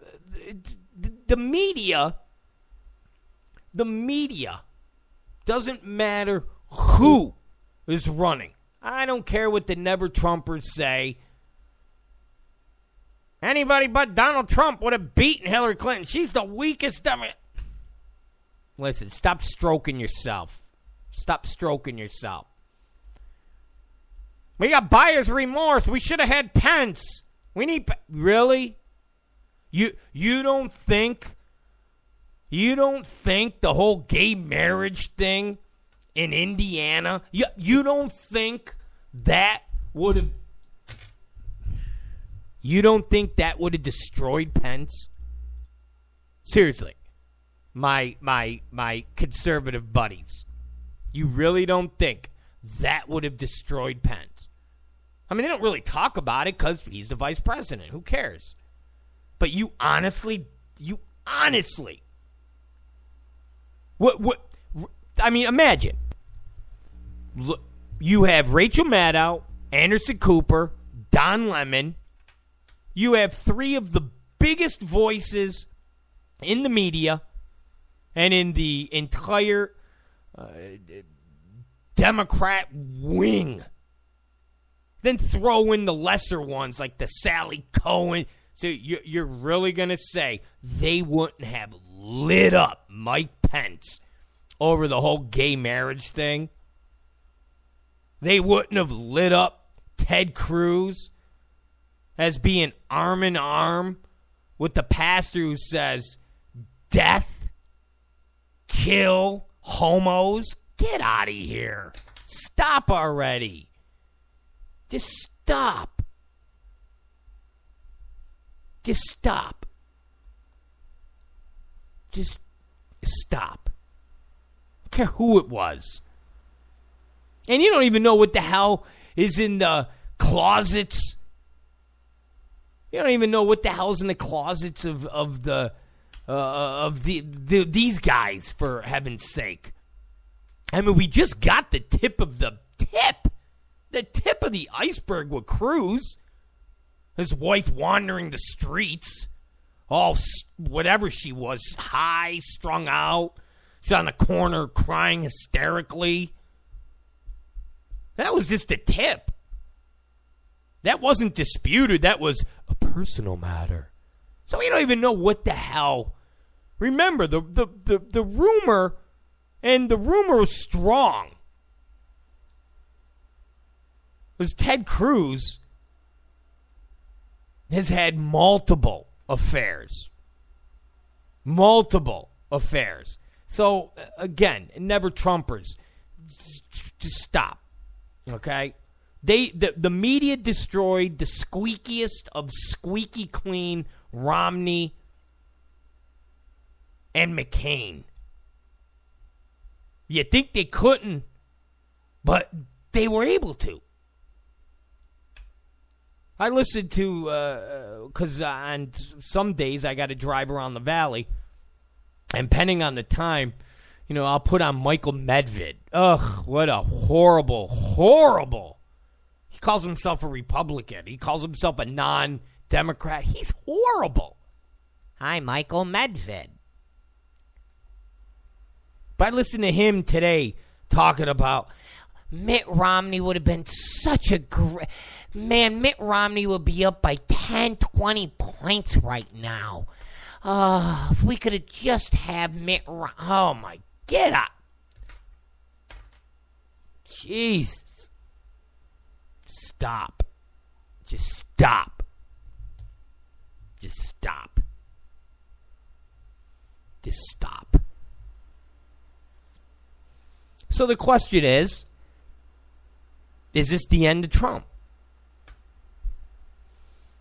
uh, the, the media, the media doesn't matter who is running. I don't care what the never Trumpers say. Anybody but Donald Trump would have beaten Hillary Clinton. She's the weakest of it. Listen, stop stroking yourself. Stop stroking yourself. We got buyer's remorse. We should have had Pence. We need really. You you don't think you don't think the whole gay marriage thing in Indiana? You you don't think that would have you don't think that would have destroyed Pence? Seriously. My my my conservative buddies. You really don't think that would have destroyed Pence? I mean, they don't really talk about it because he's the vice president. Who cares? But you honestly, you honestly, what, what, I mean, imagine. Look, you have Rachel Maddow, Anderson Cooper, Don Lemon. You have three of the biggest voices in the media and in the entire uh, Democrat wing. Then throw in the lesser ones like the Sally Kohn. So you're really going to say they wouldn't have lit up Mike Pence over the whole gay marriage thing? They wouldn't have lit up Ted Cruz as being arm in arm with the pastor who says, death, kill, homos. Get out of here. Stop already. Just stop. Just stop. Just stop. I don't care who it was. And you don't even know what the hell is in the closets. You don't even know what the hell's in the closets of, of the uh, of the, the these guys for heaven's sake. I mean, we just got the tip of the tip, the tip of the iceberg with Cruz. His wife wandering the streets, all whatever she was, high, strung out. She's on the corner crying hysterically. That was just the tip. That wasn't disputed. That was a personal matter. So we don't even know what the hell. Remember, the, the, the, the rumor And the rumor was strong. it Was Ted Cruz has had multiple affairs. Multiple affairs. So, uh, again, never Trumpers. Just stop. Okay? They the, the media destroyed the squeakiest of squeaky clean Romney and McCain. You think they couldn't, but they were able to. I listened to because uh, on some days I got to drive around the valley, and depending on the time, you know, I'll put on Michael Medved. Ugh, what a horrible, horrible. He calls himself a Republican. He calls himself a non-Democrat. He's horrible. Hi, Michael Medved. But I listened to him today talking about Mitt Romney would have been such a great man. Mitt Romney would be up by 10, 20 points right now. Uh, if we could have just had Mitt Romney. Oh, my. Get up. Jesus. Stop. Just stop. Just stop. Just stop. So the question is is this the end of Trump?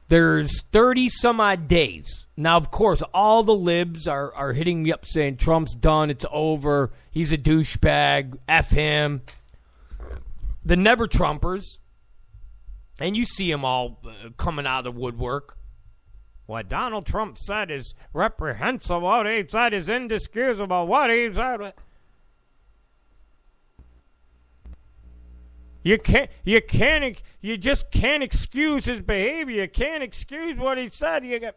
There's 30 some odd days. Now, of course, all the libs are, are hitting me up saying Trump's done, it's over, he's a douchebag, F him. The never Trumpers, and you see them all uh, coming out of the woodwork. What Donald Trump said is reprehensible. What he said is inexcusable. What he said. You can't. You can't. You just can't excuse his behavior. You can't excuse what he said. You.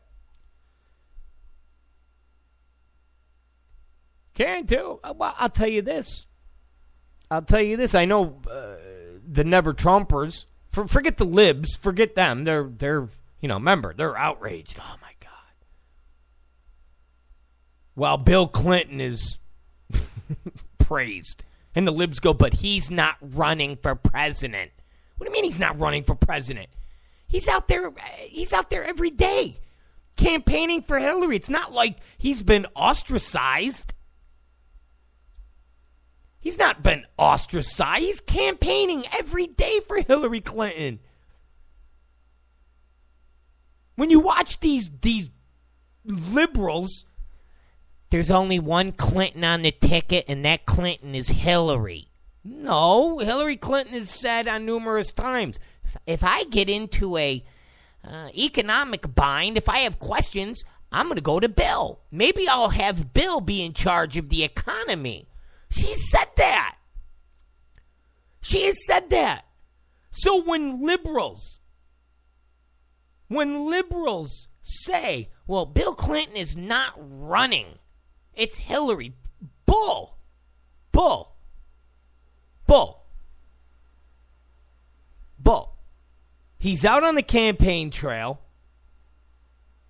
Can't do. Uh, well, I'll tell you this. I'll tell you this. I know uh, the never Trumpers. For, forget the libs. Forget them. They're they're you know. Remember, they're outraged. Oh my god. While Bill Clinton is [LAUGHS] praised. And the libs go, but he's not running for president. What do you mean he's not running for president? He's out there. He's out there every day, campaigning for Hillary. It's not like he's been ostracized. He's not been ostracized. He's campaigning every day for Hillary Clinton. When you watch these these liberals there's only one Clinton on the ticket, and that Clinton is Hillary. No, Hillary Clinton has said on numerous times if I get into a uh, economic bind, if I have questions, I'm going to go to Bill. Maybe I'll have Bill be in charge of the economy. She said that. She has said that. So when liberals, when liberals say, well, Bill Clinton is not running it's Hillary. Bull. Bull. Bull. Bull. He's out on the campaign trail.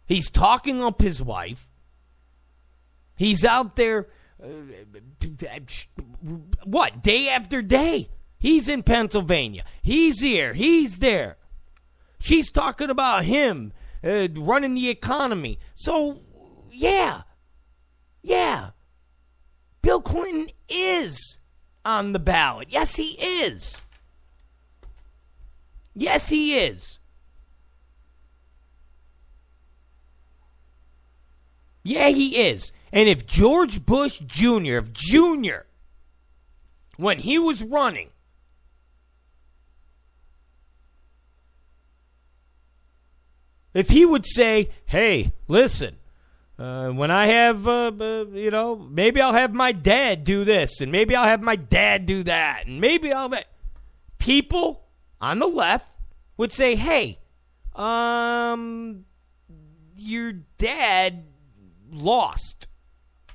He's talking up his wife. He's out there, uh, what, day after day. He's in Pennsylvania. He's here. He's there. She's talking about him uh, running the economy. So, yeah, yeah. Bill Clinton is on the ballot. Yes, he is. Yes, he is. Yeah, he is. And if George Bush Jr., if Jr., when he was running, if he would say, hey, listen, uh, when I have, uh, uh, you know, maybe I'll have my dad do this, and maybe I'll have my dad do that, and maybe I'll. Ha- People on the left would say, "Hey, um, your dad lost.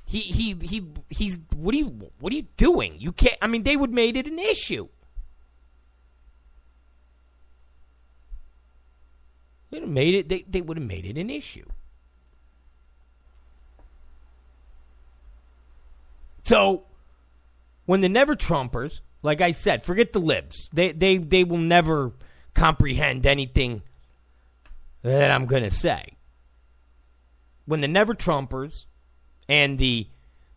He he he he's what are you what are you doing? You can't. I mean, they would made it an issue. They would have made it. They they would have made it an issue." So when the never Trumpers, like I said, forget the libs. They they they will never comprehend anything that I'm to say. When the never Trumpers and the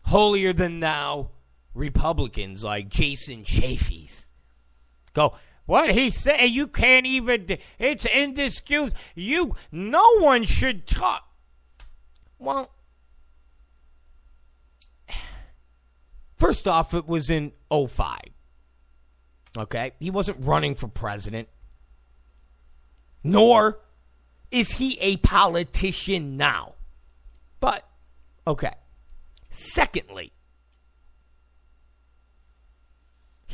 holier than thou Republicans like Jason Chaffetz go, what he said, You can't even. It's indisputable. You. No one should talk. Well, first off, it was in 05. Okay? He wasn't running for president. Nor is he a politician now. But, okay. Secondly,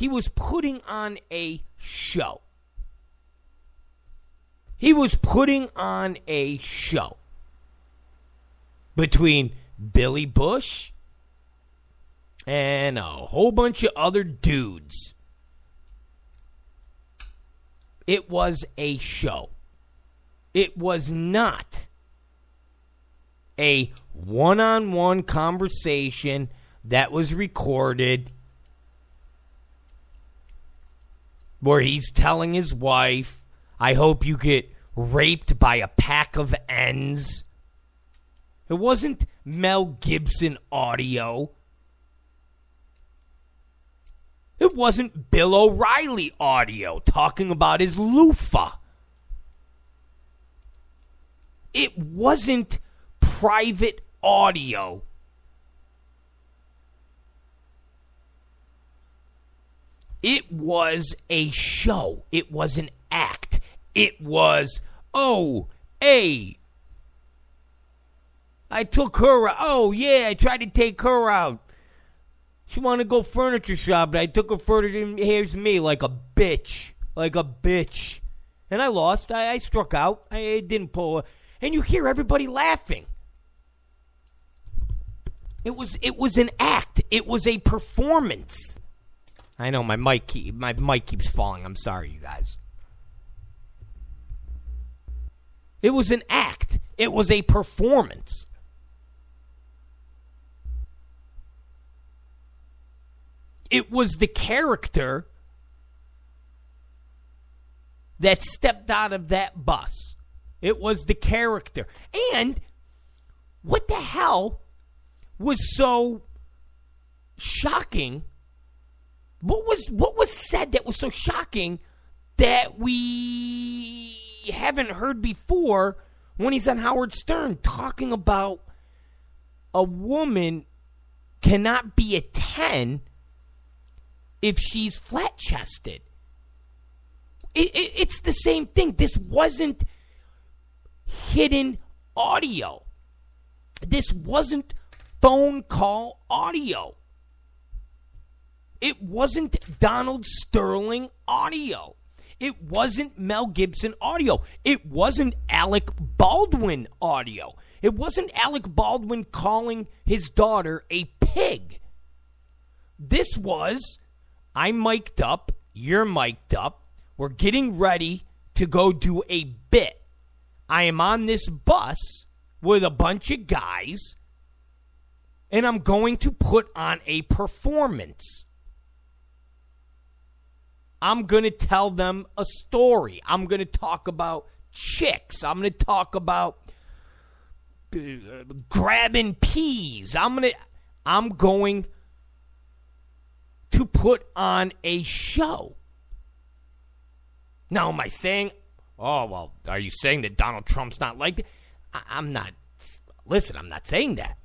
he was putting on a show. He was putting on a show between Billy Bush and a whole bunch of other dudes. It was a show. It was not a one on one conversation that was recorded where he's telling his wife, I hope you get raped by a pack of ends. It wasn't Mel Gibson audio. It wasn't Bill O'Reilly audio talking about his loofah. It wasn't private audio It was a show. It was an act. It was, oh, hey, I took her out. Oh, yeah, I tried to take her out. She wanted to go furniture shop, but I took her further and here's me like a bitch. Like a bitch. And I lost. I, I struck out. I, I didn't pull her. And you hear everybody laughing. It was it was an act. It was a performance. I know my mic keep, my mic keeps falling. I'm sorry, you guys. It was an act. It was a performance. It was the character that stepped out of that bus. It was the character. And what the hell was so shocking what was what was said that was so shocking that we haven't heard before when he's on Howard Stern talking about a woman cannot be a 10 if she's flat chested. It, it, it's the same thing. This wasn't hidden audio. This wasn't phone call audio. It wasn't Donald Sterling audio. It wasn't Mel Gibson audio. It wasn't Alec Baldwin audio. It wasn't Alec Baldwin calling his daughter a pig. This was I'm mic'd up, you're mic'd up, we're getting ready to go do a bit. I am on this bus with a bunch of guys, and I'm going to put on a performance. I'm going to tell them a story. I'm going to talk about chicks. I'm going to talk about uh, grabbing peas. I'm going to I'm going to put on a show. Now, am I saying, oh, well, are you saying that Donald Trump's not like that? I- am not. Listen, I'm not saying that.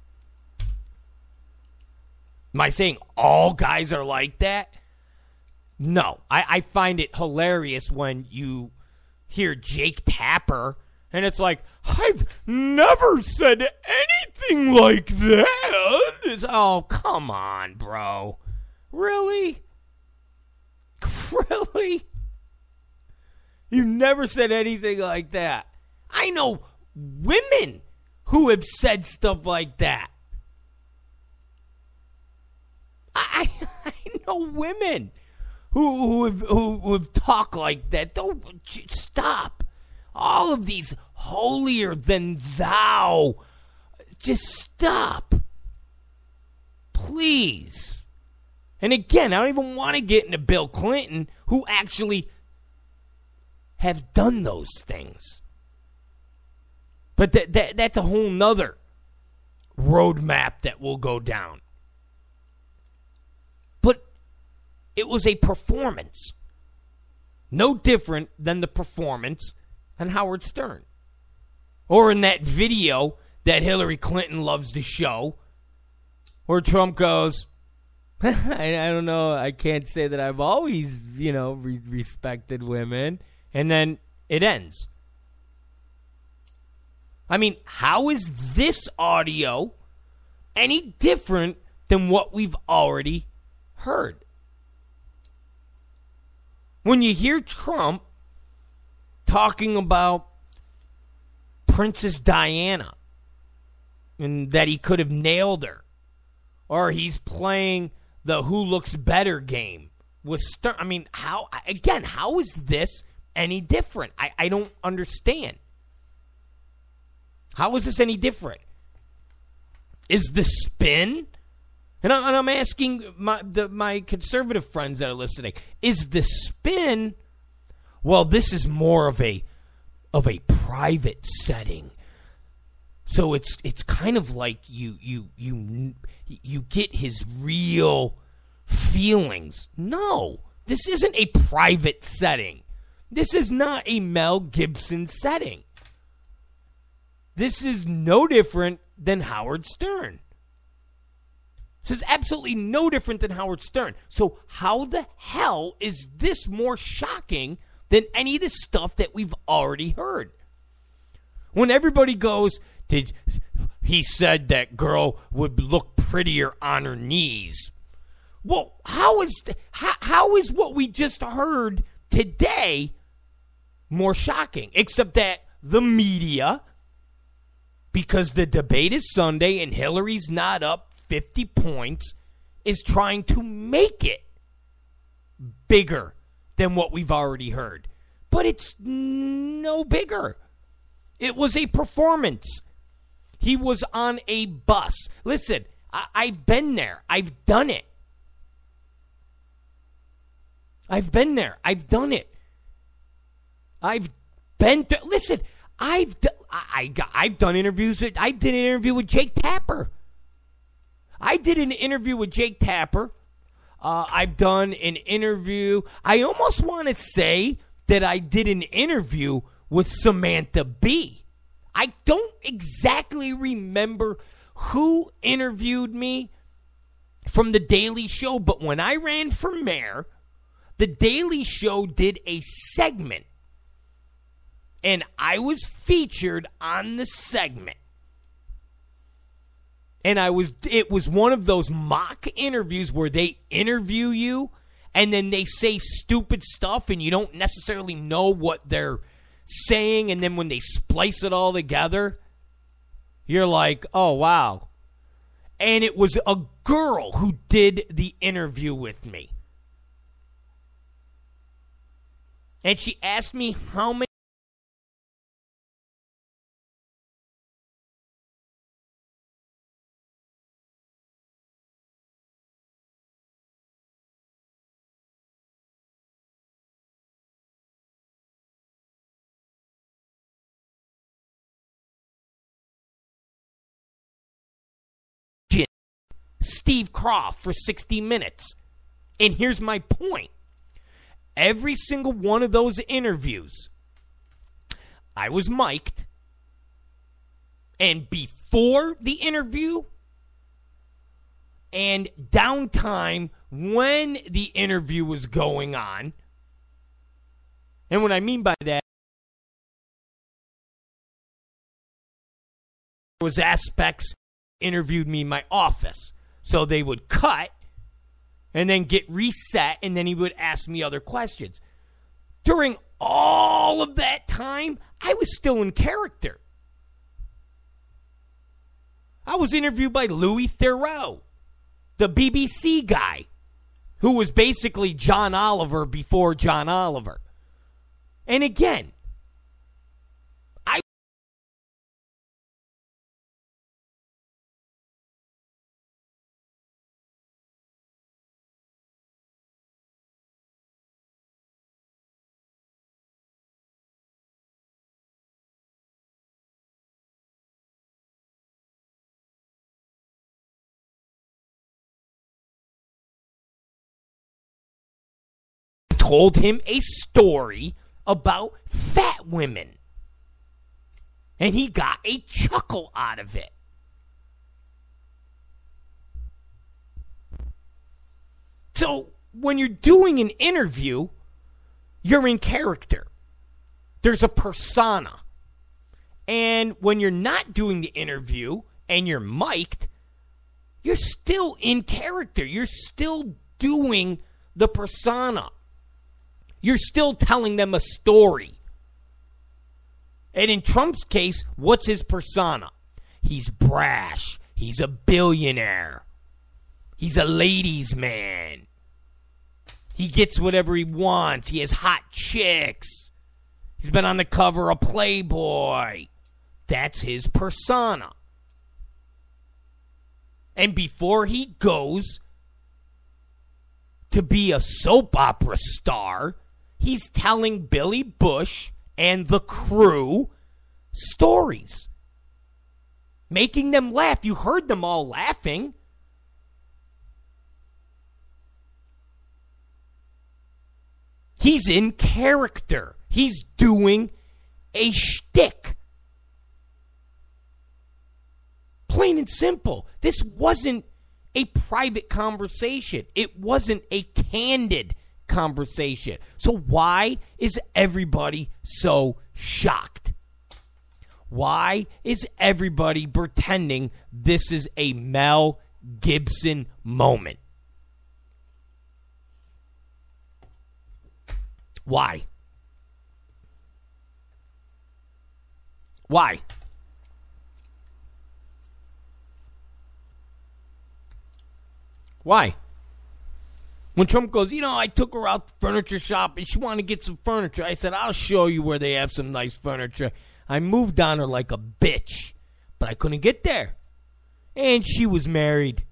Am I saying all guys are like that? No, I, I find it hilarious when you hear Jake Tapper and it's like, I've never said anything like that. It's, oh, come on, bro. Really? [LAUGHS] Really? You've never said anything like that. I know women who have said stuff like that. I, [LAUGHS] I know women who who who, have like that. Don't stop. All of these holier than thou. Just stop. Please. And again, I don't even want to get into Bill Clinton, who actually have done those things. But that, that that's a whole nother roadmap that will go down. But it was a performance. No different than the performance on Howard Stern. Or in that video that Hillary Clinton loves to show, where Trump goes, [LAUGHS] I, don't know, I can't say that I've always, you know, re- respected women. And then it ends. I mean, how is this audio any different than what we've already heard? When you hear Trump talking about Princess Diana and that he could have nailed her, or he's playing the who looks better game with Stern. I mean, how, again, how is this any different? I, I don't understand. How is this any different? Is the spin, and I'm, and I'm asking my the, my conservative friends that are listening, is the spin? Well, this is more of a of a private setting, so it's it's kind of like you you you you get his real feelings. No, this isn't a private setting. This is not a Mel Gibson setting. This is no different than Howard Stern. This is absolutely no different than Howard Stern. So, how the hell is this more shocking than any of the stuff that we've already heard? When everybody goes, did he said that girl would look prettier on her knees? Well, how is how, how is what we just heard today more shocking? Except that the media because the debate is Sunday and Hillary's not up 50 points, is trying to make it bigger than what we've already heard. But it's no bigger. It was a performance. He was on a bus. Listen, I- have been there, I've done it. I've been there, I've done it. I've been listen, I've d- I, I have done interviews. With, I did an interview with Jake Tapper. I did an interview with Jake Tapper. Uh, I've done an interview. I almost want to say that I did an interview with Samantha Bee. I don't exactly remember who interviewed me from The Daily Show, but when I ran for mayor, The Daily Show did a segment and I was featured on the segment. And I was it was one of those mock interviews where they interview you and then they say stupid stuff and you don't necessarily know what they're saying and then when they splice it all together you're like, "Oh, wow." And it was a girl who did the interview with me. And she asked me how many Steve Kroft for 60 minutes. And here's my point every single one of those interviews, I was mic'd. And before the interview and downtime when the interview was going on, and what I mean by that was aspects interviewed me in my office. So they would cut and then get reset, and then he would ask me other questions. During all of that time, I was still in character. I was interviewed by Louis Theroux, the BBC guy, who was basically John Oliver before John Oliver. And again, told him a story about fat women. And he got a chuckle out of it. So when you're doing an interview, you're in character. There's a persona. And when you're not doing the interview and you're mic'd, you're still in character. You're still doing the persona. You're still telling them a story. And in Trump's case, what's his persona? He's brash. He's a billionaire. He's a ladies' man. He gets whatever he wants. He has hot chicks. He's been on the cover of Playboy. That's his persona. And before he goes to be a soap opera star, he's telling Billy Bush and the crew stories, making them laugh. You heard them all laughing. He's in character. He's doing a shtick. Plain and simple. This wasn't a private conversation. It wasn't a candid conversation. So why is everybody so shocked? Why is everybody pretending this is a Mel Gibson moment? Why? Why? Why? When Trump goes, you know, I took her out to furniture shop and she wanted to get some furniture. I said, I'll show you where they have some nice furniture. I moved on her like a bitch, but I couldn't get there. And she was married.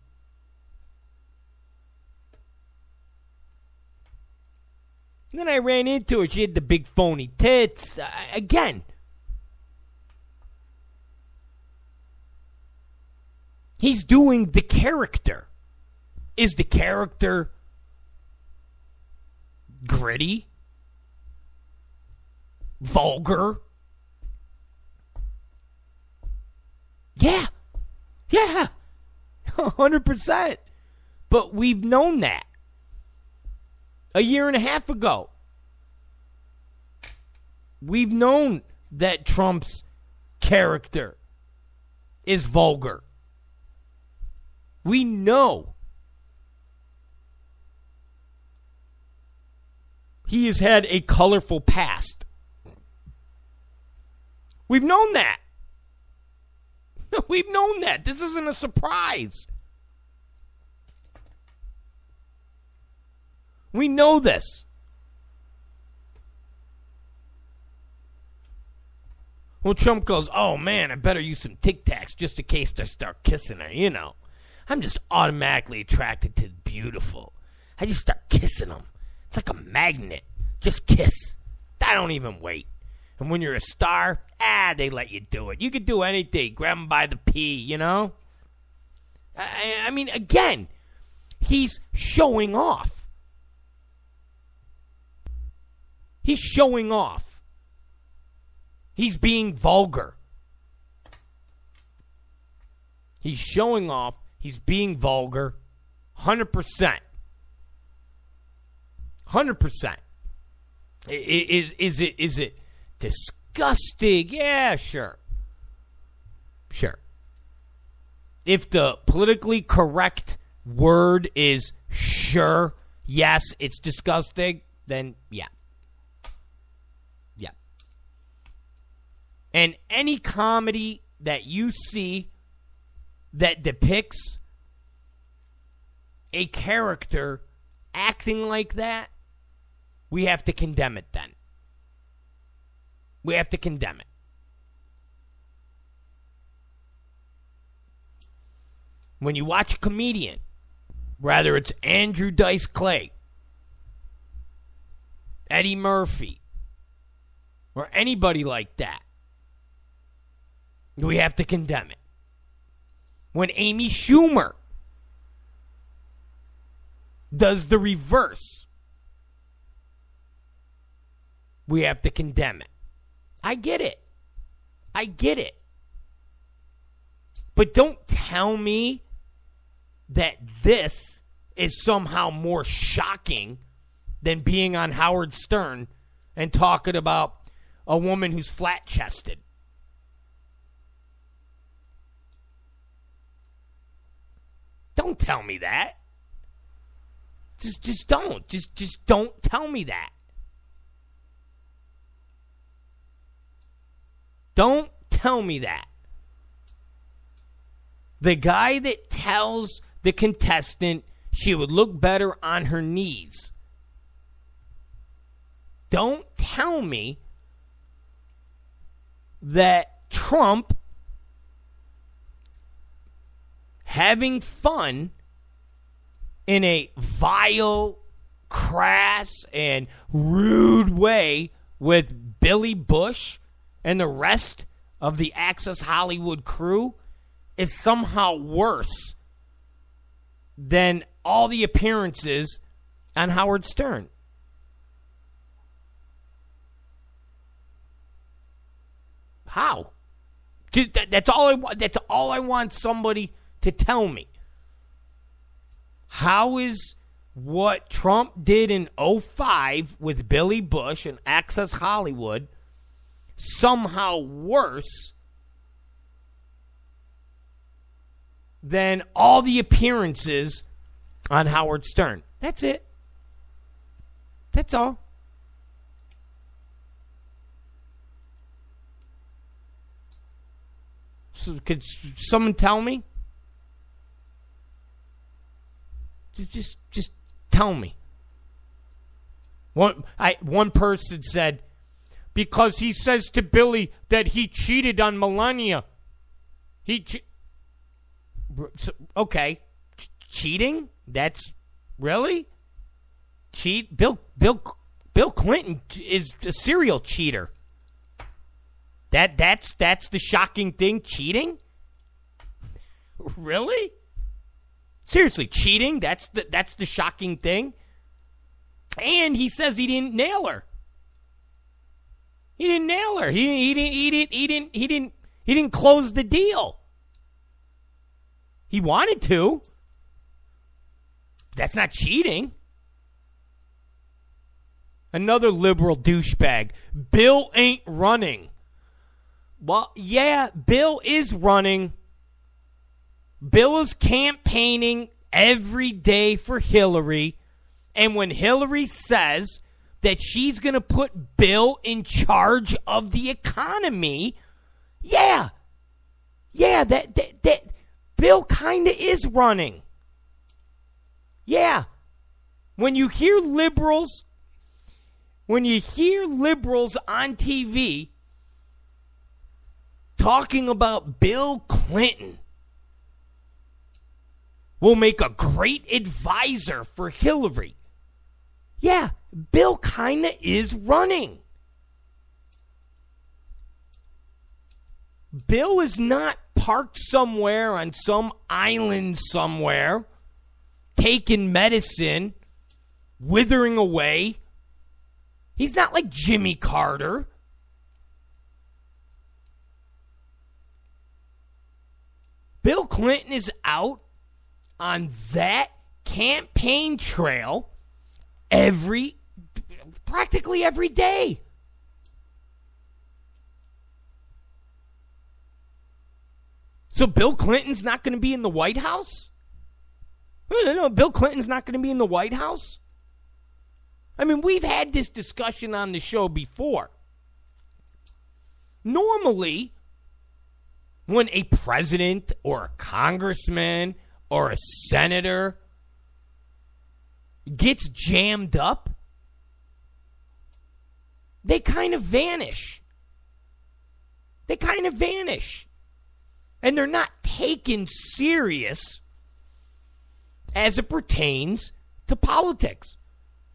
And then I ran into her. She had the big phony tits. Uh, again. He's doing the character is the character gritty, vulgar? Yeah. Yeah. [LAUGHS] 100%. But we've known that a year and a half ago. We've known that Trump's character is vulgar. We know he has had a colorful past. We've known that. [LAUGHS] We've known that. This isn't a surprise. We know this. Well, Trump goes, oh man, I better use some Tic Tacs just in case they start kissing her, you know. I'm just automatically attracted to beautiful. I just start kissing them. It's like a magnet. Just kiss. I don't even wait. And when you're a star, ah, they let you do it. You could do anything. Grab them by the pee, you know? I, I mean, again, he's showing off. He's showing off. He's being vulgar. He's showing off. He's being vulgar. 100%. 100%. Is, is it is it disgusting? Yeah, sure. Sure. If the politically correct word is sure, yes, it's disgusting, then yeah. Yeah. And any comedy that you see that depicts a character acting like that we have to condemn it then. We have to condemn it. When you watch a comedian, whether it's Andrew Dice Clay, Eddie Murphy, or anybody like that, we have to condemn it. When Amy Schumer does the reverse, we have to condemn it. I get it. I get it. But don't tell me that this is somehow more shocking than being on Howard Stern and talking about a woman who's flat chested. Don't tell me that. Just just don't. Just just don't tell me that. Don't tell me that. The guy that tells the contestant she would look better on her knees. Don't tell me that Trump having fun in a vile, crass, and rude way with Billy Bush and the rest of the Access Hollywood crew is somehow worse than all the appearances on Howard Stern. How? Just, that, that's all I want. That's all I want somebody to tell me. How is what Trump did in 05 with Billy Bush and Access Hollywood somehow worse than all the appearances on Howard Stern? That's it. That's all. So could someone tell me? Just, just tell me. One, I, one person said, because he says to Billy that he cheated on Melania. He, che- okay, cheating? That's really cheat. Bill, Bill, Bill Clinton is a serial cheater. That that's that's the shocking thing. Cheating? [LAUGHS] really? Seriously, cheating? That's the that's the shocking thing. And he says he didn't nail her. He didn't nail her. He, he didn't he didn't he didn't he didn't he didn't close the deal. He wanted to. That's not cheating. Another liberal douchebag. Bill ain't running. Well, yeah, Bill is running. Bill is campaigning every day for Hillary. And when Hillary says that she's going to put Bill in charge of the economy, yeah. Yeah, that that, that Bill kind of is running. Yeah. When you hear liberals when you hear liberals on TV talking about Bill Clinton will make a great advisor for Hillary. Yeah, Bill kind of is running. Bill is not parked somewhere on some island somewhere, taking medicine, withering away. He's not like Jimmy Carter. Bill Clinton is out on that campaign trail every practically every day. So Bill Clinton's not going to be in the White House? No, Bill Clinton's not going to be in the White House? I mean, we've had this discussion on the show before. Normally, when a president or a congressman or a senator gets jammed up, they kind of vanish. They kind of vanish. And they're not taken serious as it pertains to politics.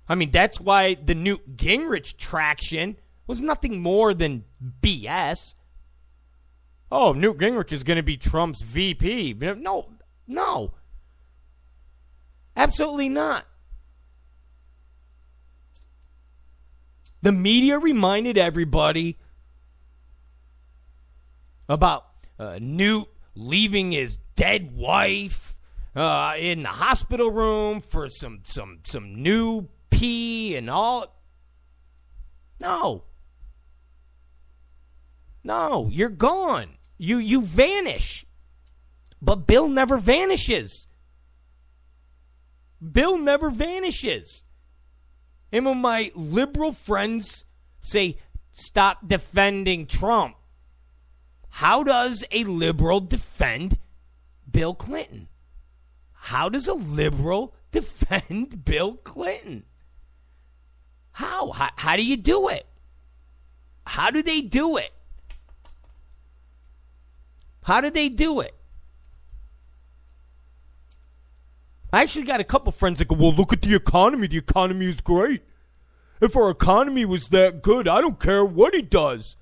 I mean, that's why the Newt Gingrich traction was nothing more than BS oh, Newt Gingrich is going to be Trump's VP. No, no. Absolutely not. The media reminded everybody about uh, Newt leaving his dead wife uh, in the hospital room for some some some new pee and all. No. No, you're gone. You you vanish. But Bill never vanishes. Bill never vanishes. And when my liberal friends say, stop defending Trump, how does a liberal defend Bill Clinton? How does a liberal [LAUGHS] defend Bill Clinton? How? How, how do you do it? How do they do it? How do they do it? I actually got a couple friends that go, well, look at the economy. The economy is great. If our economy was that good, I don't care what he does.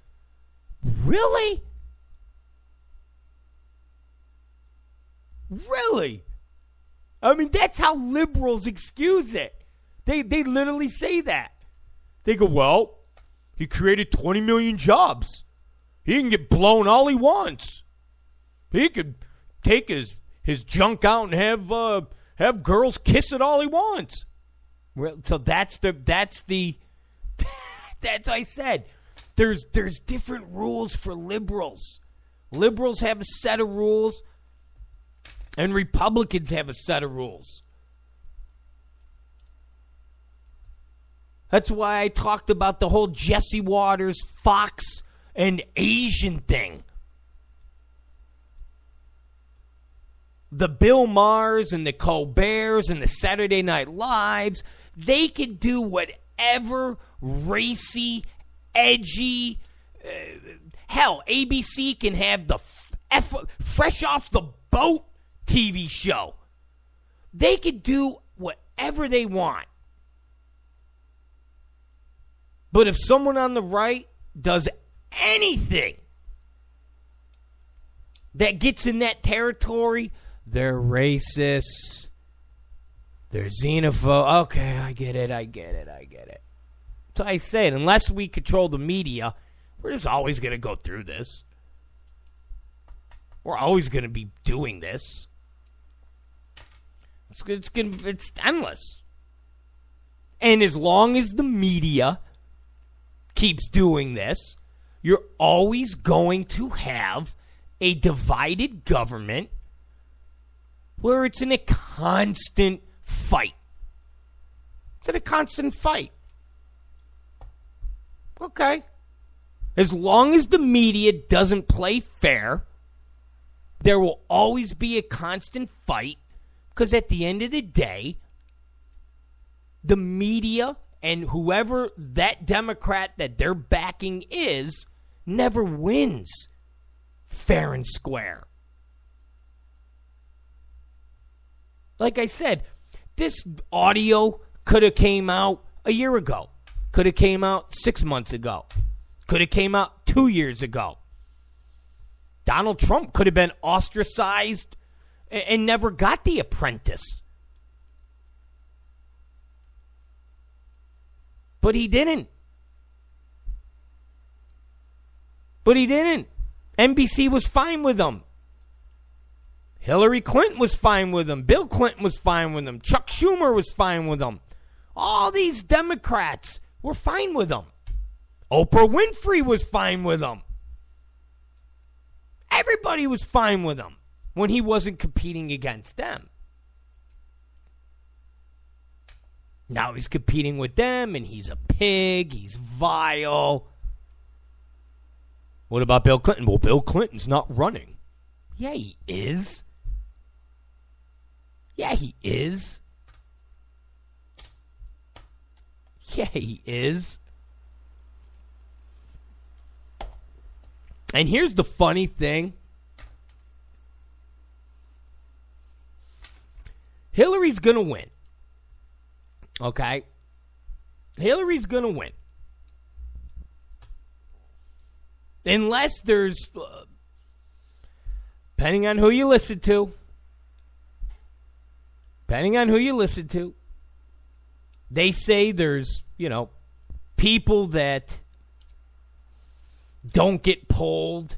Really? Really? I mean, that's how liberals excuse it. They, they literally say that. They go, well, he created 20 million jobs. He can get blown all he wants. He could take his, his junk out and have uh, have girls kiss it all he wants. Well, so that's the that's the [LAUGHS] that's I said. There's there's different rules for liberals. Liberals have a set of rules, and Republicans have a set of rules. That's why I talked about the whole Jesse Watters, Fox, and Asian thing. The Bill Mahers and the Colberts and the Saturday Night Lives, they can do whatever racy, edgy. Uh, hell, ABC can have the F- fresh off the boat TV show. They can do whatever they want. But if someone on the right does anything that gets in that territory they're racist. They're xenophobe. Okay, I get it. I get it. I get it. So I said, unless we control the media, we're just always going to go through this. We're always going to be doing this. It's it's it's endless. And as long as the media keeps doing this, you're always going to have a divided government where it's in a constant fight. It's in a constant fight. Okay. As long as the media doesn't play fair, there will always be a constant fight because at the end of the day, the media and whoever that Democrat that they're backing is never wins fair and square. Like I said, this audio could have came out a year ago. Could have came out 6 months ago. Could have came out 2 years ago. Donald Trump could have been ostracized and never got the apprentice. But he didn't. But he didn't. NBC was fine with him. Hillary Clinton was fine with him. Bill Clinton was fine with him. Chuck Schumer was fine with him. All these Democrats were fine with him. Oprah Winfrey was fine with him. Everybody was fine with him when he wasn't competing against them. Now he's competing with them and he's a pig, he's vile. What about Bill Clinton? Well, Bill Clinton's not running. Yeah, he is. Yeah, he is. Yeah, he is. And here's the funny thing Hillary's going to win. Okay? Hillary's going to win. Unless there's, uh, depending on who you listen to, depending on who you listen to, they say there's, you know, people that don't get polled.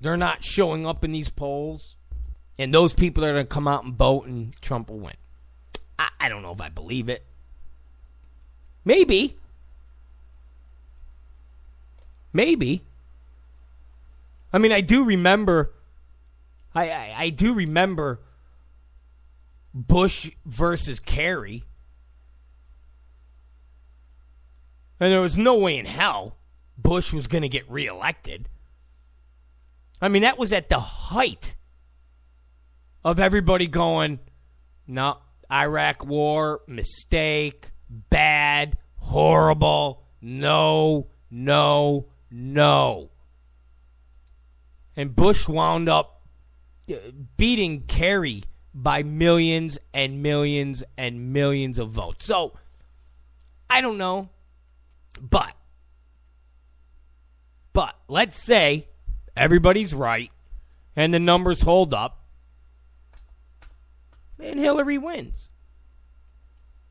They're not showing up in these polls. And those people are going to come out and vote, and Trump will win. I, I don't know if I believe it. Maybe. Maybe. I mean, I do remember. I, I, I do remember Bush versus Kerry. And there was no way in hell Bush was going to get reelected. I mean, that was at the height of everybody going, no, Iraq war, mistake, bad, horrible, no, no, no. And Bush wound up beating Kerry by millions and millions and millions of votes. So, I don't know. But, but let's say everybody's right and the numbers hold up and Hillary wins.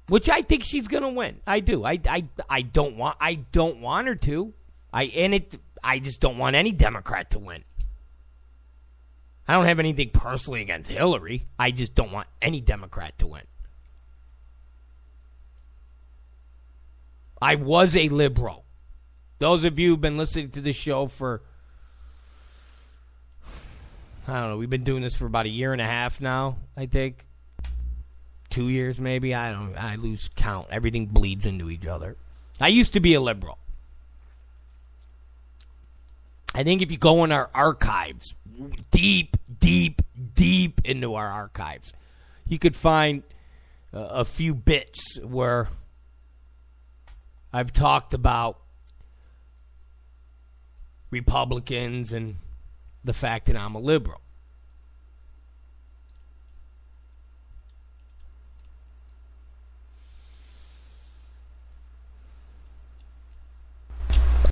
Which I think she's going to win. I do. I, I, I don't want I don't want her to. I and it I just don't want any Democrat to win. I don't have anything personally against Hillary. I just don't want any Democrat to win. I was a liberal. Those of you who've been listening to the show for I don't know, we've been doing this for about a year and a half now, I think. 2 years maybe. I don't I lose count. Everything bleeds into each other. I used to be a liberal. I think if you go in our archives, deep, deep, deep into our archives, you could find uh, a few bits where I've talked about Republicans and the fact that I'm a liberal.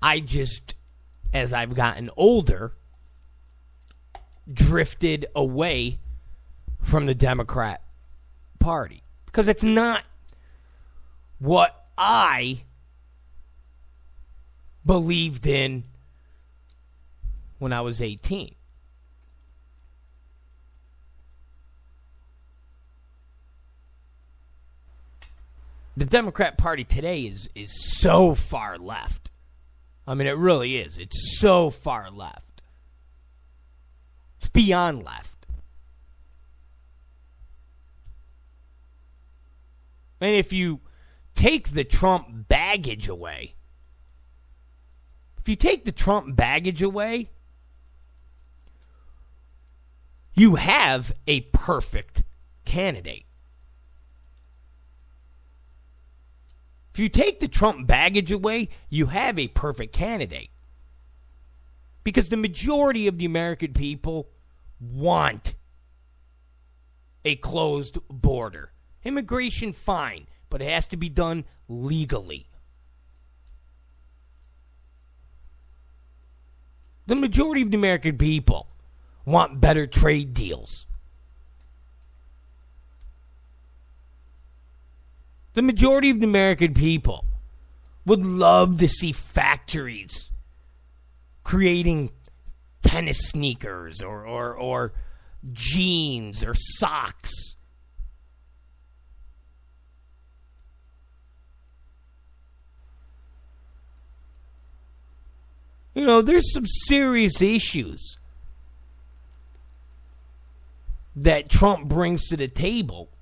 I just, as I've gotten older, drifted away from the Democrat Party because it's not what I believed in when I was 18. The Democrat Party today is is so far left. I mean, it really is. It's so far left. It's beyond left. And if you take the Trump baggage away, if you take the Trump baggage away, you have a perfect candidate. If you take the Trump baggage away, you have a perfect candidate. Because the majority of the American people want a closed border. Immigration, fine, but it has to be done legally. The majority of the American people want better trade deals. The majority of the American people would love to see factories creating tennis sneakers or, or, or jeans or socks. You know, there's some serious issues that Trump brings to the table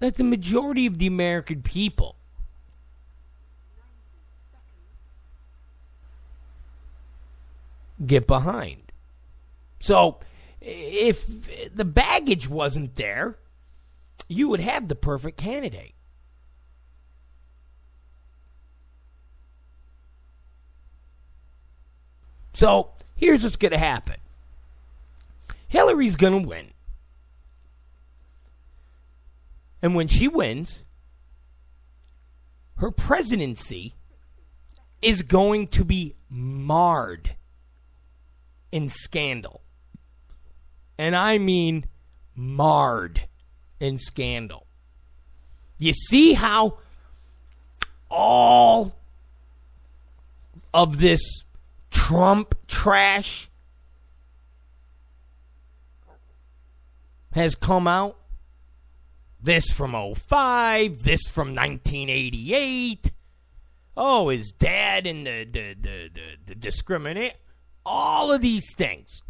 that the majority of the American people get behind. So, if the baggage wasn't there, you would have the perfect candidate. So here's what's going to happen Hillary's going to win. And when she wins, her presidency is going to be marred in scandal. And I mean marred in scandal. You see how all of this Trump trash has come out? This from 05, this from 1988. Oh, his dad and the, the, the, the, the discriminate. All of these things.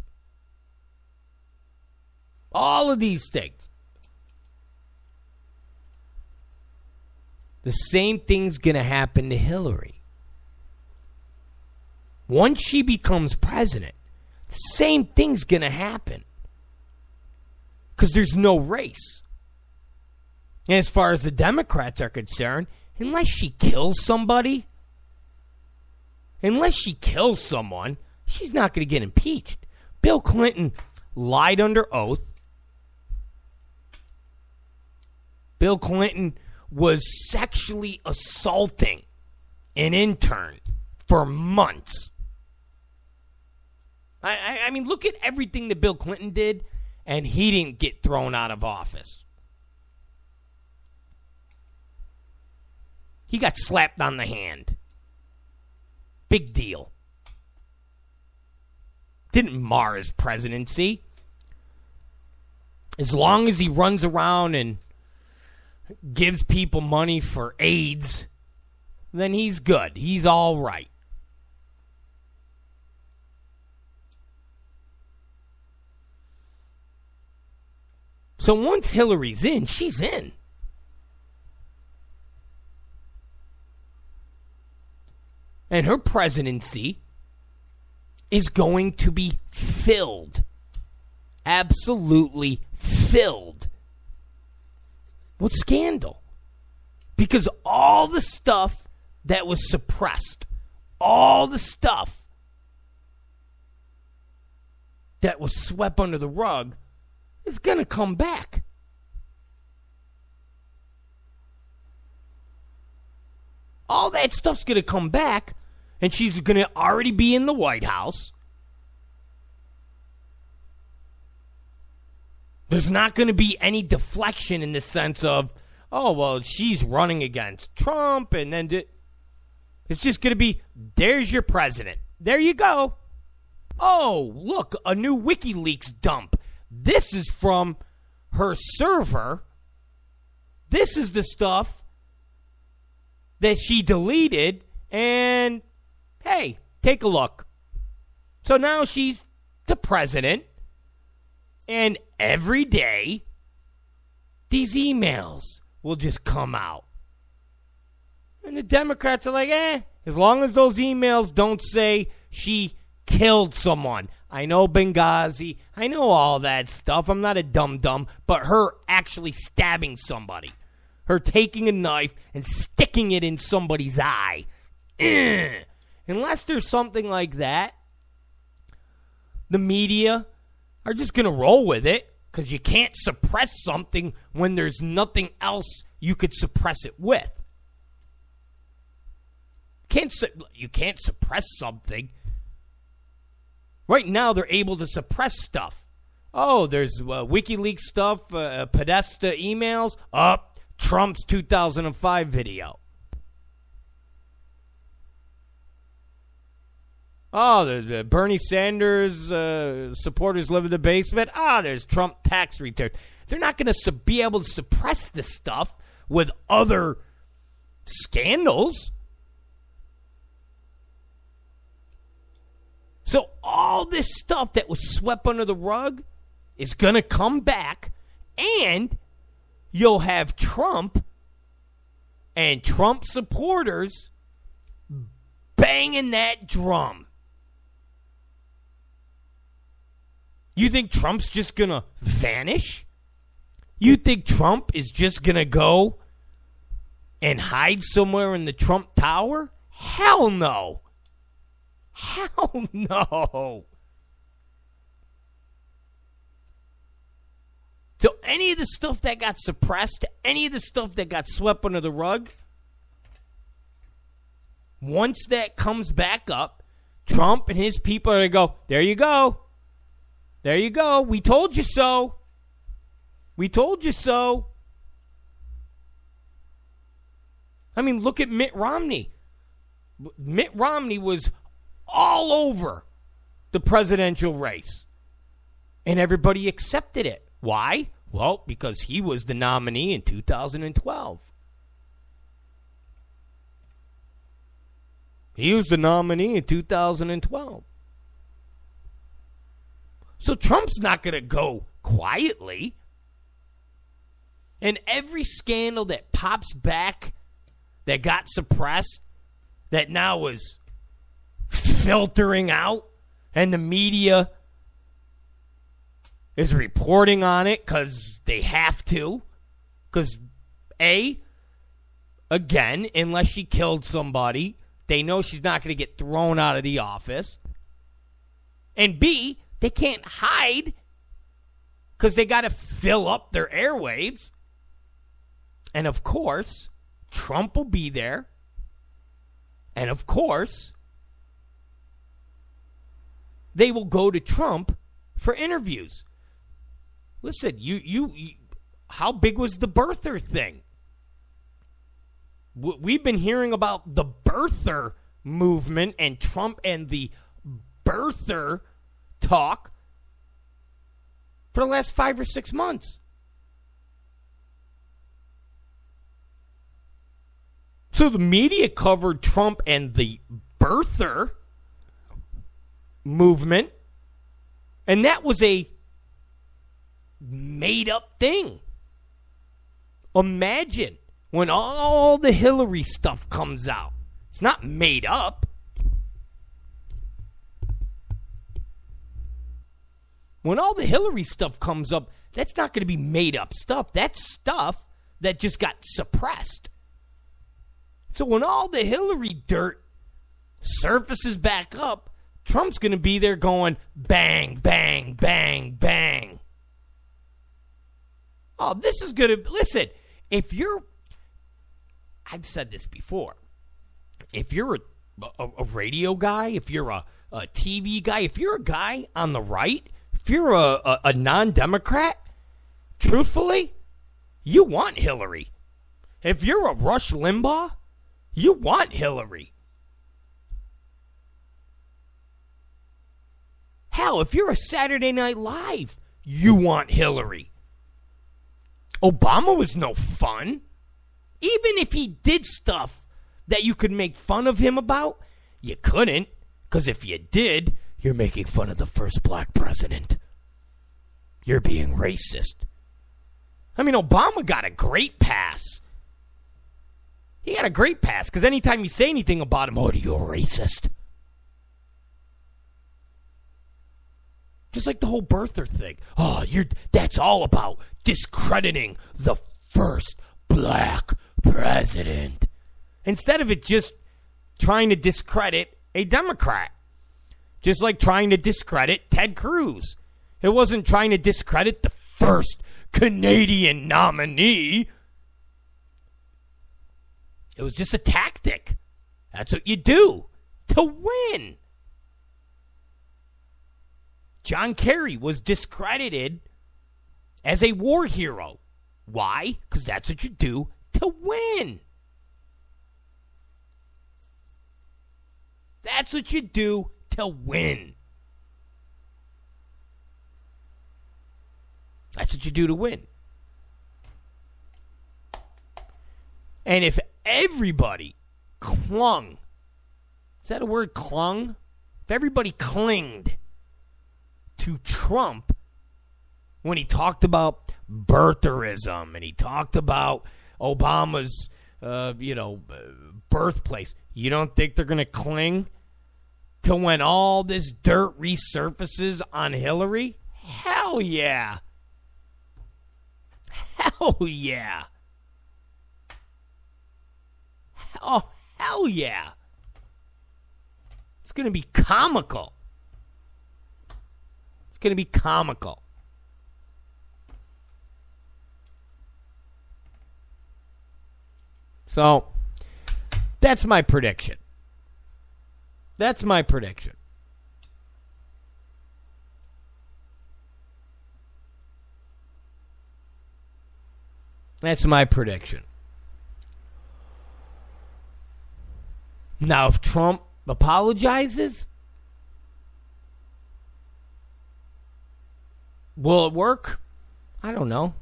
All of these things. The same thing's going to happen to Hillary. Once she becomes president, the same thing's going to happen. Because there's no race. As far as the Democrats are concerned, unless she kills somebody, unless she kills someone, she's not going to get impeached. Bill Clinton lied under oath. Bill Clinton was sexually assaulting an intern for months. I, I, I, mean, look at everything that Bill Clinton did, and he didn't get thrown out of office. He got slapped on the hand. Big deal. Didn't mar his presidency. As long as he runs around and gives people money for AIDS, then he's good. He's all right. So once Hillary's in, she's in. And her presidency is going to be filled, absolutely filled what scandal? Because all the stuff that was suppressed, all the stuff that was swept under the rug is going to come back. All that stuff's going to come back, and she's going to already be in the White House. There's not going to be any deflection in the sense of, oh, well, she's running against Trump, and then di- it's just going to be, there's your president. There you go. Oh, look, a new WikiLeaks dump. This is from her server. This is the stuff that she deleted, and hey, take a look. So now she's the president. And every day, these emails will just come out. And the Democrats are like, eh, as long as those emails don't say she killed someone. I know Benghazi. I know all that stuff. I'm not a dum dum. But her actually stabbing somebody, her taking a knife and sticking it in somebody's eye. Ugh. Unless there's something like that, the media are just going to roll with it because you can't suppress something when there's nothing else you could suppress it with. Can't su- you can't suppress something. Right now, they're able to suppress stuff. Oh, there's uh, WikiLeaks stuff, uh, Podesta emails, up oh, Trump's 2005 video. Oh, the, the Bernie Sanders uh, supporters live in the basement. Ah, oh, there's Trump tax returns. They're not going to su- be able to suppress this stuff with other scandals. So all this stuff that was swept under the rug is going to come back, and you'll have Trump and Trump supporters banging that drum. You think Trump's just going to vanish? You think Trump is just going to go and hide somewhere in the Trump Tower? Hell no. Hell no. So, any of the stuff that got suppressed, any of the stuff that got swept under the rug, once that comes back up, Trump and his people are going to go, there you go. There you go. We told you so. We told you so. I mean, look at Mitt Romney. Mitt Romney was all over the presidential race, and everybody accepted it. Why? Well, because he was the nominee in 2012. He was the nominee in 2012. So Trump's not going to go quietly. And every scandal that pops back that got suppressed, that now is filtering out, and the media is reporting on it because they have to. Because, A, again, unless she killed somebody, they know she's not going to get thrown out of the office. And B, they can't hide because they got to fill up their airwaves. And of course, Trump will be there. And of course, they will go to Trump for interviews. Listen, you, you, you how big was the birther thing? We've been hearing about the birther movement and Trump and the birther talk for the last five or six months. So the media covered Trump and the birther movement, and that was a made up thing. Imagine when all the Hillary stuff comes out. It's not made up. When all the Hillary stuff comes up, that's not going to be made up stuff. That's stuff that just got suppressed. So when all the Hillary dirt surfaces back up, Trump's going to be there going bang, bang, bang, bang. Oh, this is going to listen. If you're, I've said this before. If you're a, a, a radio guy, if you're a, a TV guy, if you're a guy on the right, if you're a, a, a non Democrat, truthfully, you want Hillary. If you're a Rush Limbaugh, you want Hillary. Hell, if you're a Saturday Night Live, you want Hillary. Obama was no fun. Even if he did stuff that you could make fun of him about, you couldn't. Because if you did, you're making fun of the first black president. You're being racist. I mean, Obama got a great pass. He got a great pass because anytime you say anything about him, oh, you're racist. Just like the whole birther thing. Oh, you're that's all about discrediting the first black president. Instead of it just trying to discredit a Democrat. Just like trying to discredit Ted Cruz. It wasn't trying to discredit the first Canadian nominee. It was just a tactic. That's what you do to win. John Kerry was discredited as a war hero. Why? Because that's what you do to win. That's what you do to win. That's what you do to win. And if everybody clung, is that a word, clung? If everybody clinged to Trump when he talked about birtherism and he talked about Obama's, uh, you know, birthplace, you don't think they're going to cling to when all this dirt resurfaces on Hillary? Hell yeah. Hell yeah. Oh, hell yeah. It's going to be comical. It's going to be comical. So, that's my prediction. That's my prediction. That's my prediction. Now, if Trump apologizes, will it work? I don't know.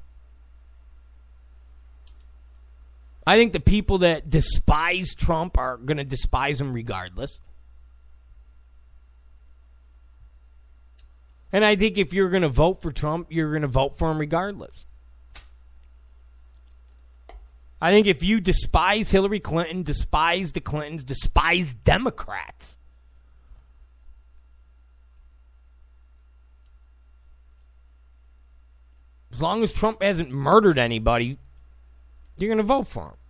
I think the people that despise Trump are going to despise him regardless. And I think if you're going to vote for Trump, you're going to vote for him regardless. I think if you despise Hillary Clinton, despise the Clintons, despise Democrats, as long as Trump hasn't murdered anybody, you're going to vote for him.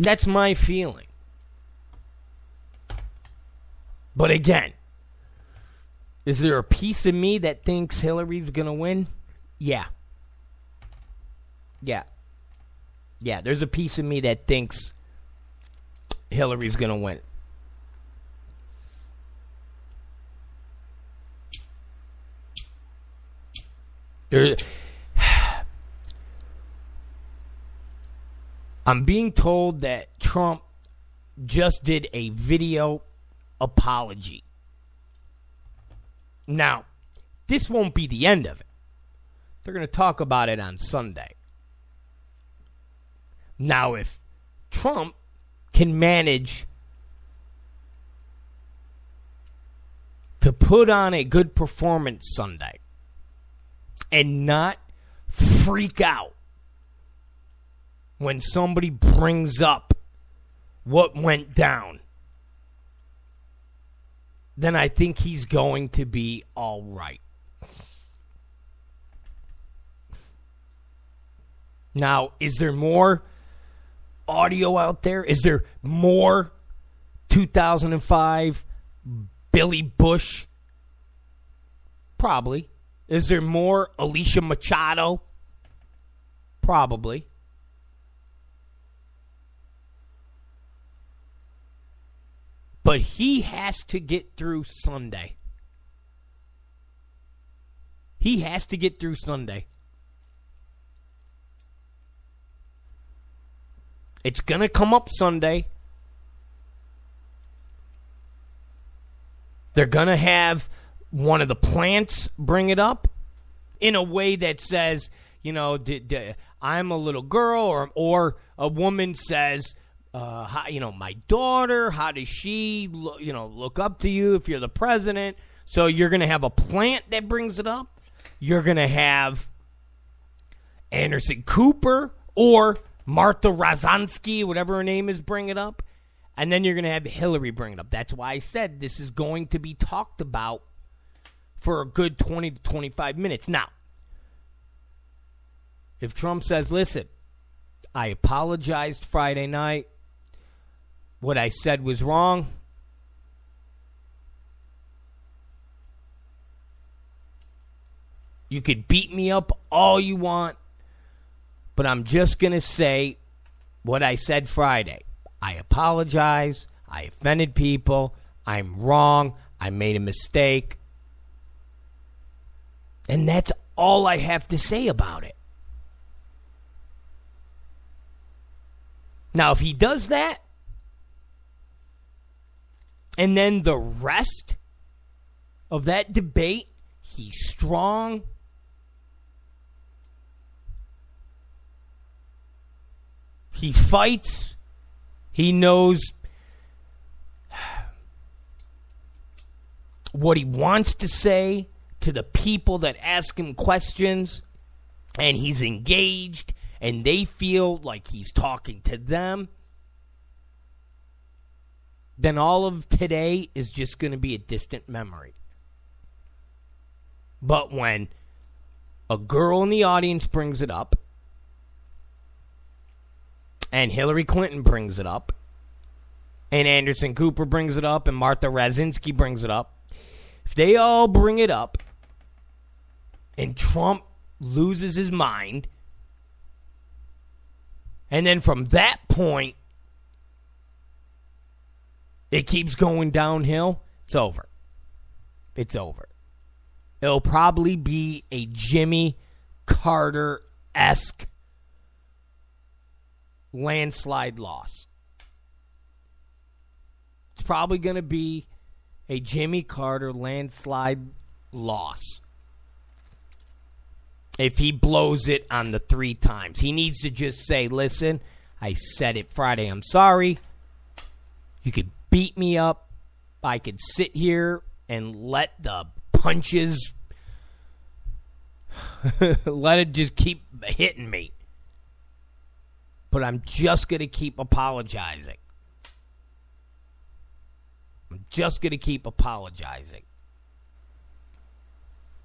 That's my feeling. But again, is there a piece of me that thinks Hillary's going to win? Yeah. Yeah. Yeah, there's a piece of me that thinks Hillary's going to win. I'm being told that Trump just did a video apology. Now, this won't be the end of it. They're going to talk about it on Sunday. Now, if Trump can manage to put on a good performance Sunday and not freak out when somebody brings up what went down then I think he's going to be all right. Now, is there more audio out there? Is there more 2005 Billy Bush? Probably. Is there more Alicia Machado? Probably. But he has to get through Sunday. He has to get through Sunday. It's going to come up Sunday. They're going to have one of the plants bring it up in a way that says, you know, I'm a little girl, or or a woman says, uh, how, you know, my daughter, how does she, lo- you know, look up to you if you're the president? So you're going to have a plant that brings it up. You're going to have Anderson Cooper or Martha Razansky, whatever her name is, bring it up. And then you're going to have Hillary bring it up. That's why I said this is going to be talked about for a good 20 to 25 minutes. Now, if Trump says, listen, I apologized Friday night what I said was wrong. You could beat me up all you want, but I'm just going to say what I said Friday. I apologize. I offended people. I'm wrong. I made a mistake. And that's all I have to say about it. Now, if he does that, and then the rest of that debate, he's strong. He fights. He knows [SIGHS] what he wants to say to the people that ask him questions. And he's engaged, and they feel like he's talking to them then all of today is just going to be a distant memory. But when a girl in the audience brings it up, and Hillary Clinton brings it up, and Anderson Cooper brings it up, and Martha Razinski brings it up, if they all bring it up, and Trump loses his mind, and then from that point, it keeps going downhill, it's over. It's over. it'll probably be a Jimmy Carter esque landslide loss. It's probably going to be a Jimmy Carter landslide loss. If he blows it on the three times, he needs to just say, listen, I said it Friday. I'm sorry. You could beat me up. I could sit here and let the punches [LAUGHS] let it just keep hitting me. But I'm just going to keep apologizing. I'm just going to keep apologizing.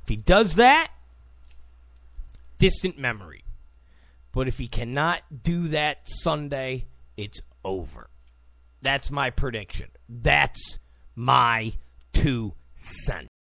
If he does that, distant memory. But if he cannot do that Sunday, it's over. That's my prediction. That's my two cents.